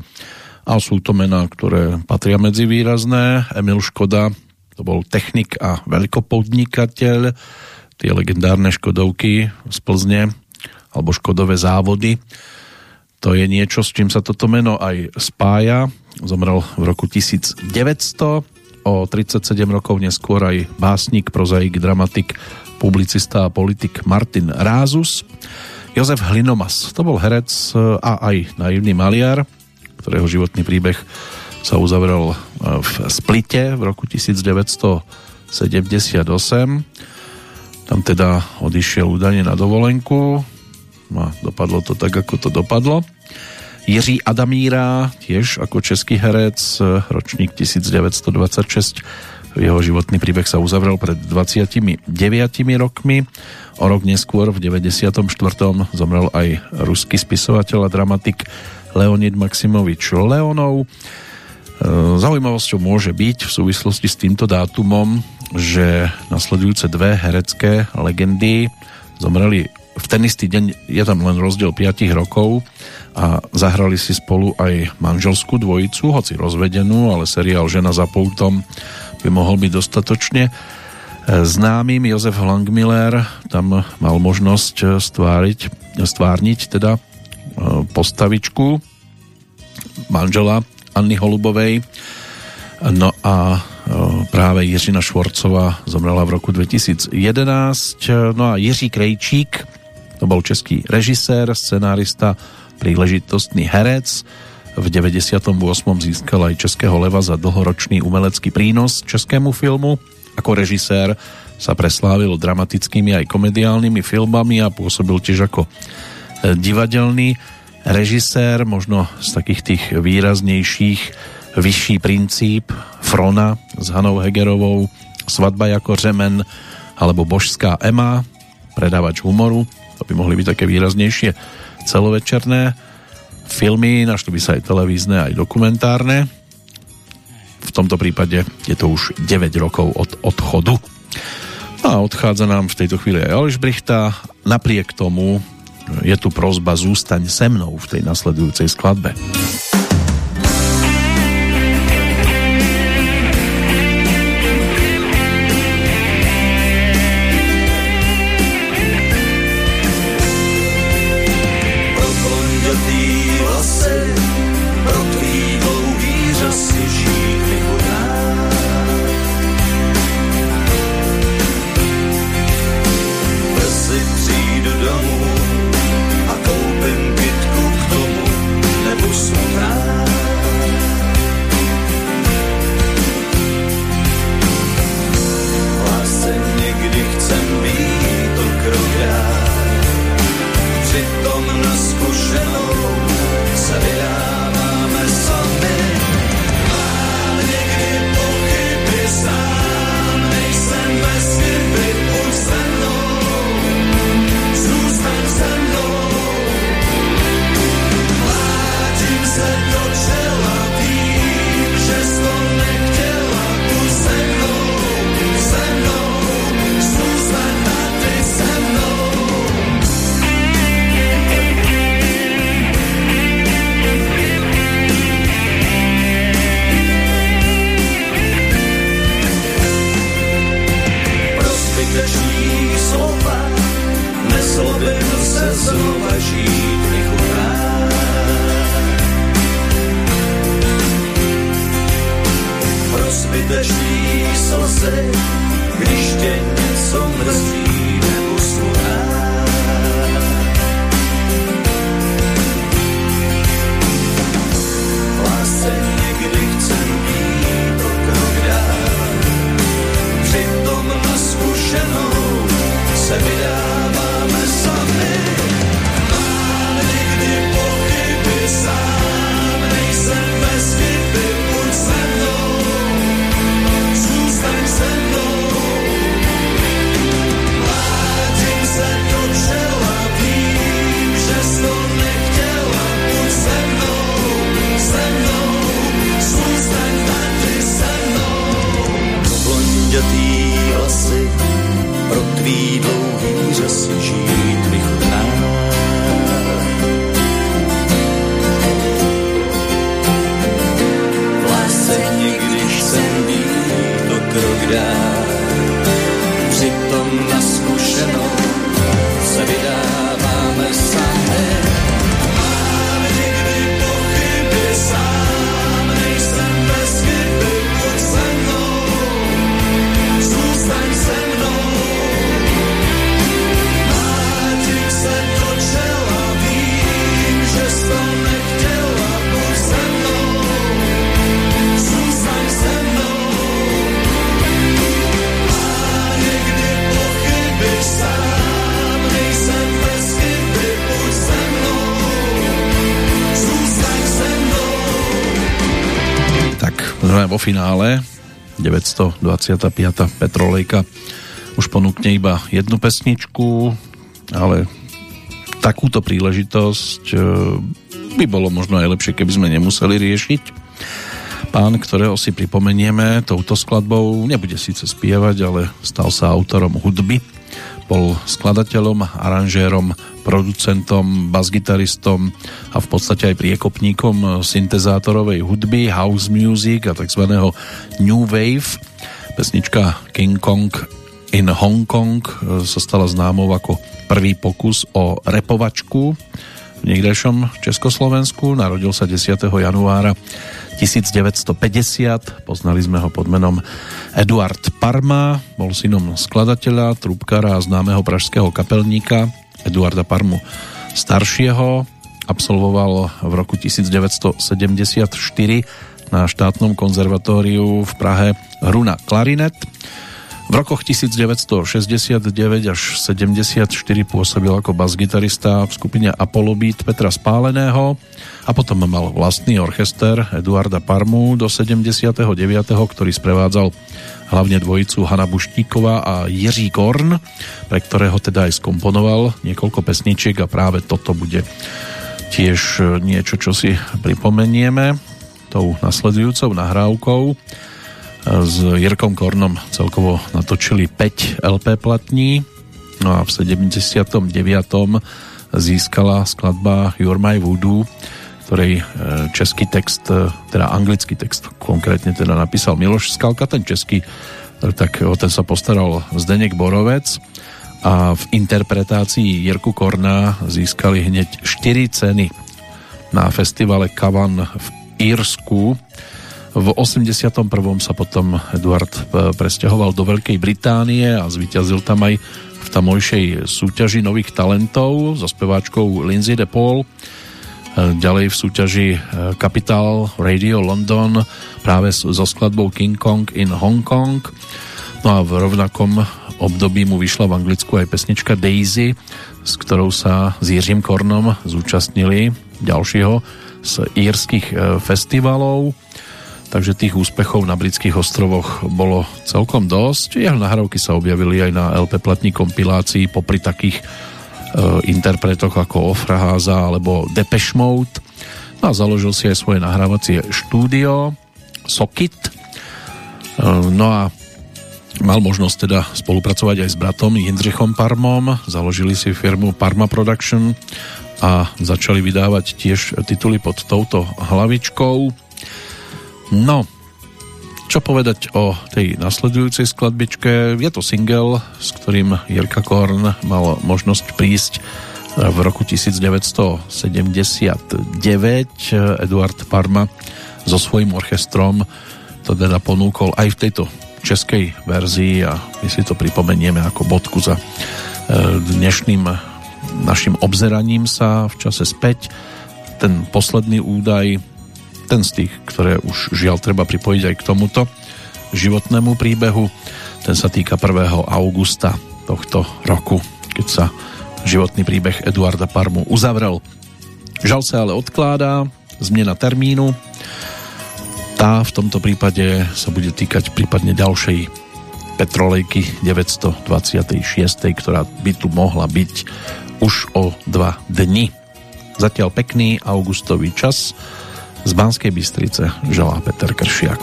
a sú to mená, ktoré patria medzi výrazné. Emil Škoda, to bol technik a veľkopodnikateľ, tie legendárne Škodovky z Plzne, alebo Škodové závody. To je niečo, s čím sa toto meno aj spája. Zomrel v roku 1900 o 37 rokov neskôr aj básnik, prozaik, dramatik, publicista a politik Martin Rázus. Jozef Hlinomas, to bol herec a aj naivný maliar, ktorého životný príbeh sa uzavrel e, v Splite v roku 1978. Tam teda odišiel údajne na dovolenku a dopadlo to tak, ako to dopadlo. Jiří Adamíra, tiež ako český herec, ročník 1926. Jeho životný príbeh sa uzavrel pred 29 rokmi. O rok neskôr, v 94. zomrel aj ruský spisovateľ a dramatik Leonid Maximovič Leonov. E, zaujímavosťou môže byť v súvislosti s týmto dátumom, že nasledujúce dve herecké legendy zomreli v ten istý deň, je tam len rozdiel 5 rokov a zahrali si spolu aj manželskú dvojicu, hoci rozvedenú, ale seriál Žena za poutom by mohol byť dostatočne známym. Jozef Langmiller tam mal možnosť stváriť, stvárniť teda e, postavičku manžela Anny Holubovej. No a e, práve Jiřina Švorcová zomrela v roku 2011. No a Jiří Krejčík, to bol český režisér, scenárista, príležitostný herec. V 98. získal aj Českého leva za dlhoročný umelecký prínos českému filmu. Ako režisér sa preslávil dramatickými aj komediálnymi filmami a pôsobil tiež ako e, divadelný režisér, možno z takých tých výraznejších Vyšší princíp Frona s Hanou Hegerovou, Svadba ako řemen alebo Božská Ema, predávač humoru, to by mohli byť také výraznejšie celovečerné filmy, našli by sa aj televízne, aj dokumentárne. V tomto prípade je to už 9 rokov od odchodu. No a odchádza nám v tejto chvíli aj Aleš. Napriek tomu je tu prozba Zústaň se mnou v tej nasledujúcej skladbe. Sme vo finále 925. Petrolejka už ponúkne iba jednu pesničku, ale takúto príležitosť e, by bolo možno aj lepšie, keby sme nemuseli riešiť. Pán, ktorého si pripomenieme touto skladbou, nebude síce spievať, ale stal sa autorom hudby. Bol skladateľom, aranžérom, producentom, basgitaristom a v podstate aj priekopníkom syntezátorovej hudby, house music a tzv. new wave. Pesnička King Kong in Hong Kong e, sa stala známou ako prvý pokus o repovačku v niekdejšom Československu. Narodil sa 10. januára 1950. Poznali sme ho pod menom Eduard Parma. Bol synom skladateľa, trúbkara a známeho pražského kapelníka Eduarda Parmu staršieho. Absolvoval v roku 1974 na štátnom konzervatóriu v Prahe hru na klarinet. V rokoch 1969 až 74 pôsobil ako basgitarista v skupine Apollo Beat Petra Spáleného a potom mal vlastný orchester Eduarda Parmu do 79., ktorý sprevádzal hlavne dvojicu Hanna Buštíková a Jiří Korn, pre ktorého teda aj skomponoval niekoľko pesničiek a práve toto bude tiež niečo, čo si pripomenieme tou nasledujúcou nahrávkou. S Jirkom Kornom celkovo natočili 5 LP platní, no a v 79. získala skladba You're My Voodoo ktorej e, český text, e, teda anglický text konkrétne teda napísal Miloš Skalka, ten český, e, tak o ten sa postaral Zdenek Borovec a v interpretácii Jirku Korna získali hneď 4 ceny na festivale Kavan v Írsku. V 81. sa potom Eduard presťahoval do Veľkej Británie a zvíťazil tam aj v tamojšej súťaži nových talentov so speváčkou Lindsay DePaul. Paul ďalej v súťaži e, Capital Radio London práve so skladbou King Kong in Hong Kong. No a v rovnakom období mu vyšla v Anglicku aj pesnička Daisy, s ktorou sa s Jiřím Kornom zúčastnili ďalšieho z írskych festivalov. Takže tých úspechov na britských ostrovoch bolo celkom dosť. Jeho nahrávky sa objavili aj na LP platní kompilácii popri takých Eh, interpretoch ako Ofraháza alebo Depeche Mode. No a založil si aj svoje nahrávacie štúdio Sokit. Eh, no a mal možnosť teda spolupracovať aj s bratom Jindřichom Parmom. Založili si firmu Parma Production a začali vydávať tiež tituly pod touto hlavičkou. No, čo povedať o tej nasledujúcej skladbičke? Je to single, s ktorým Jirka Korn mal možnosť prísť v roku 1979. Eduard Parma so svojím orchestrom to teda ponúkol aj v tejto českej verzii a my si to pripomenieme ako bodku za e, dnešným našim obzeraním sa v čase späť. Ten posledný údaj ten z tých, ktoré už žiaľ treba pripojiť aj k tomuto životnému príbehu. Ten sa týka 1. augusta tohto roku, keď sa životný príbeh Eduarda Parmu uzavrel. Žal sa ale odkládá, zmena termínu. Tá v tomto prípade sa bude týkať prípadne ďalšej Petrolejky 926, ktorá by tu mohla byť už o dva dni. Zatiaľ pekný augustový čas z Banskej Bystrice želá Peter Kršiak.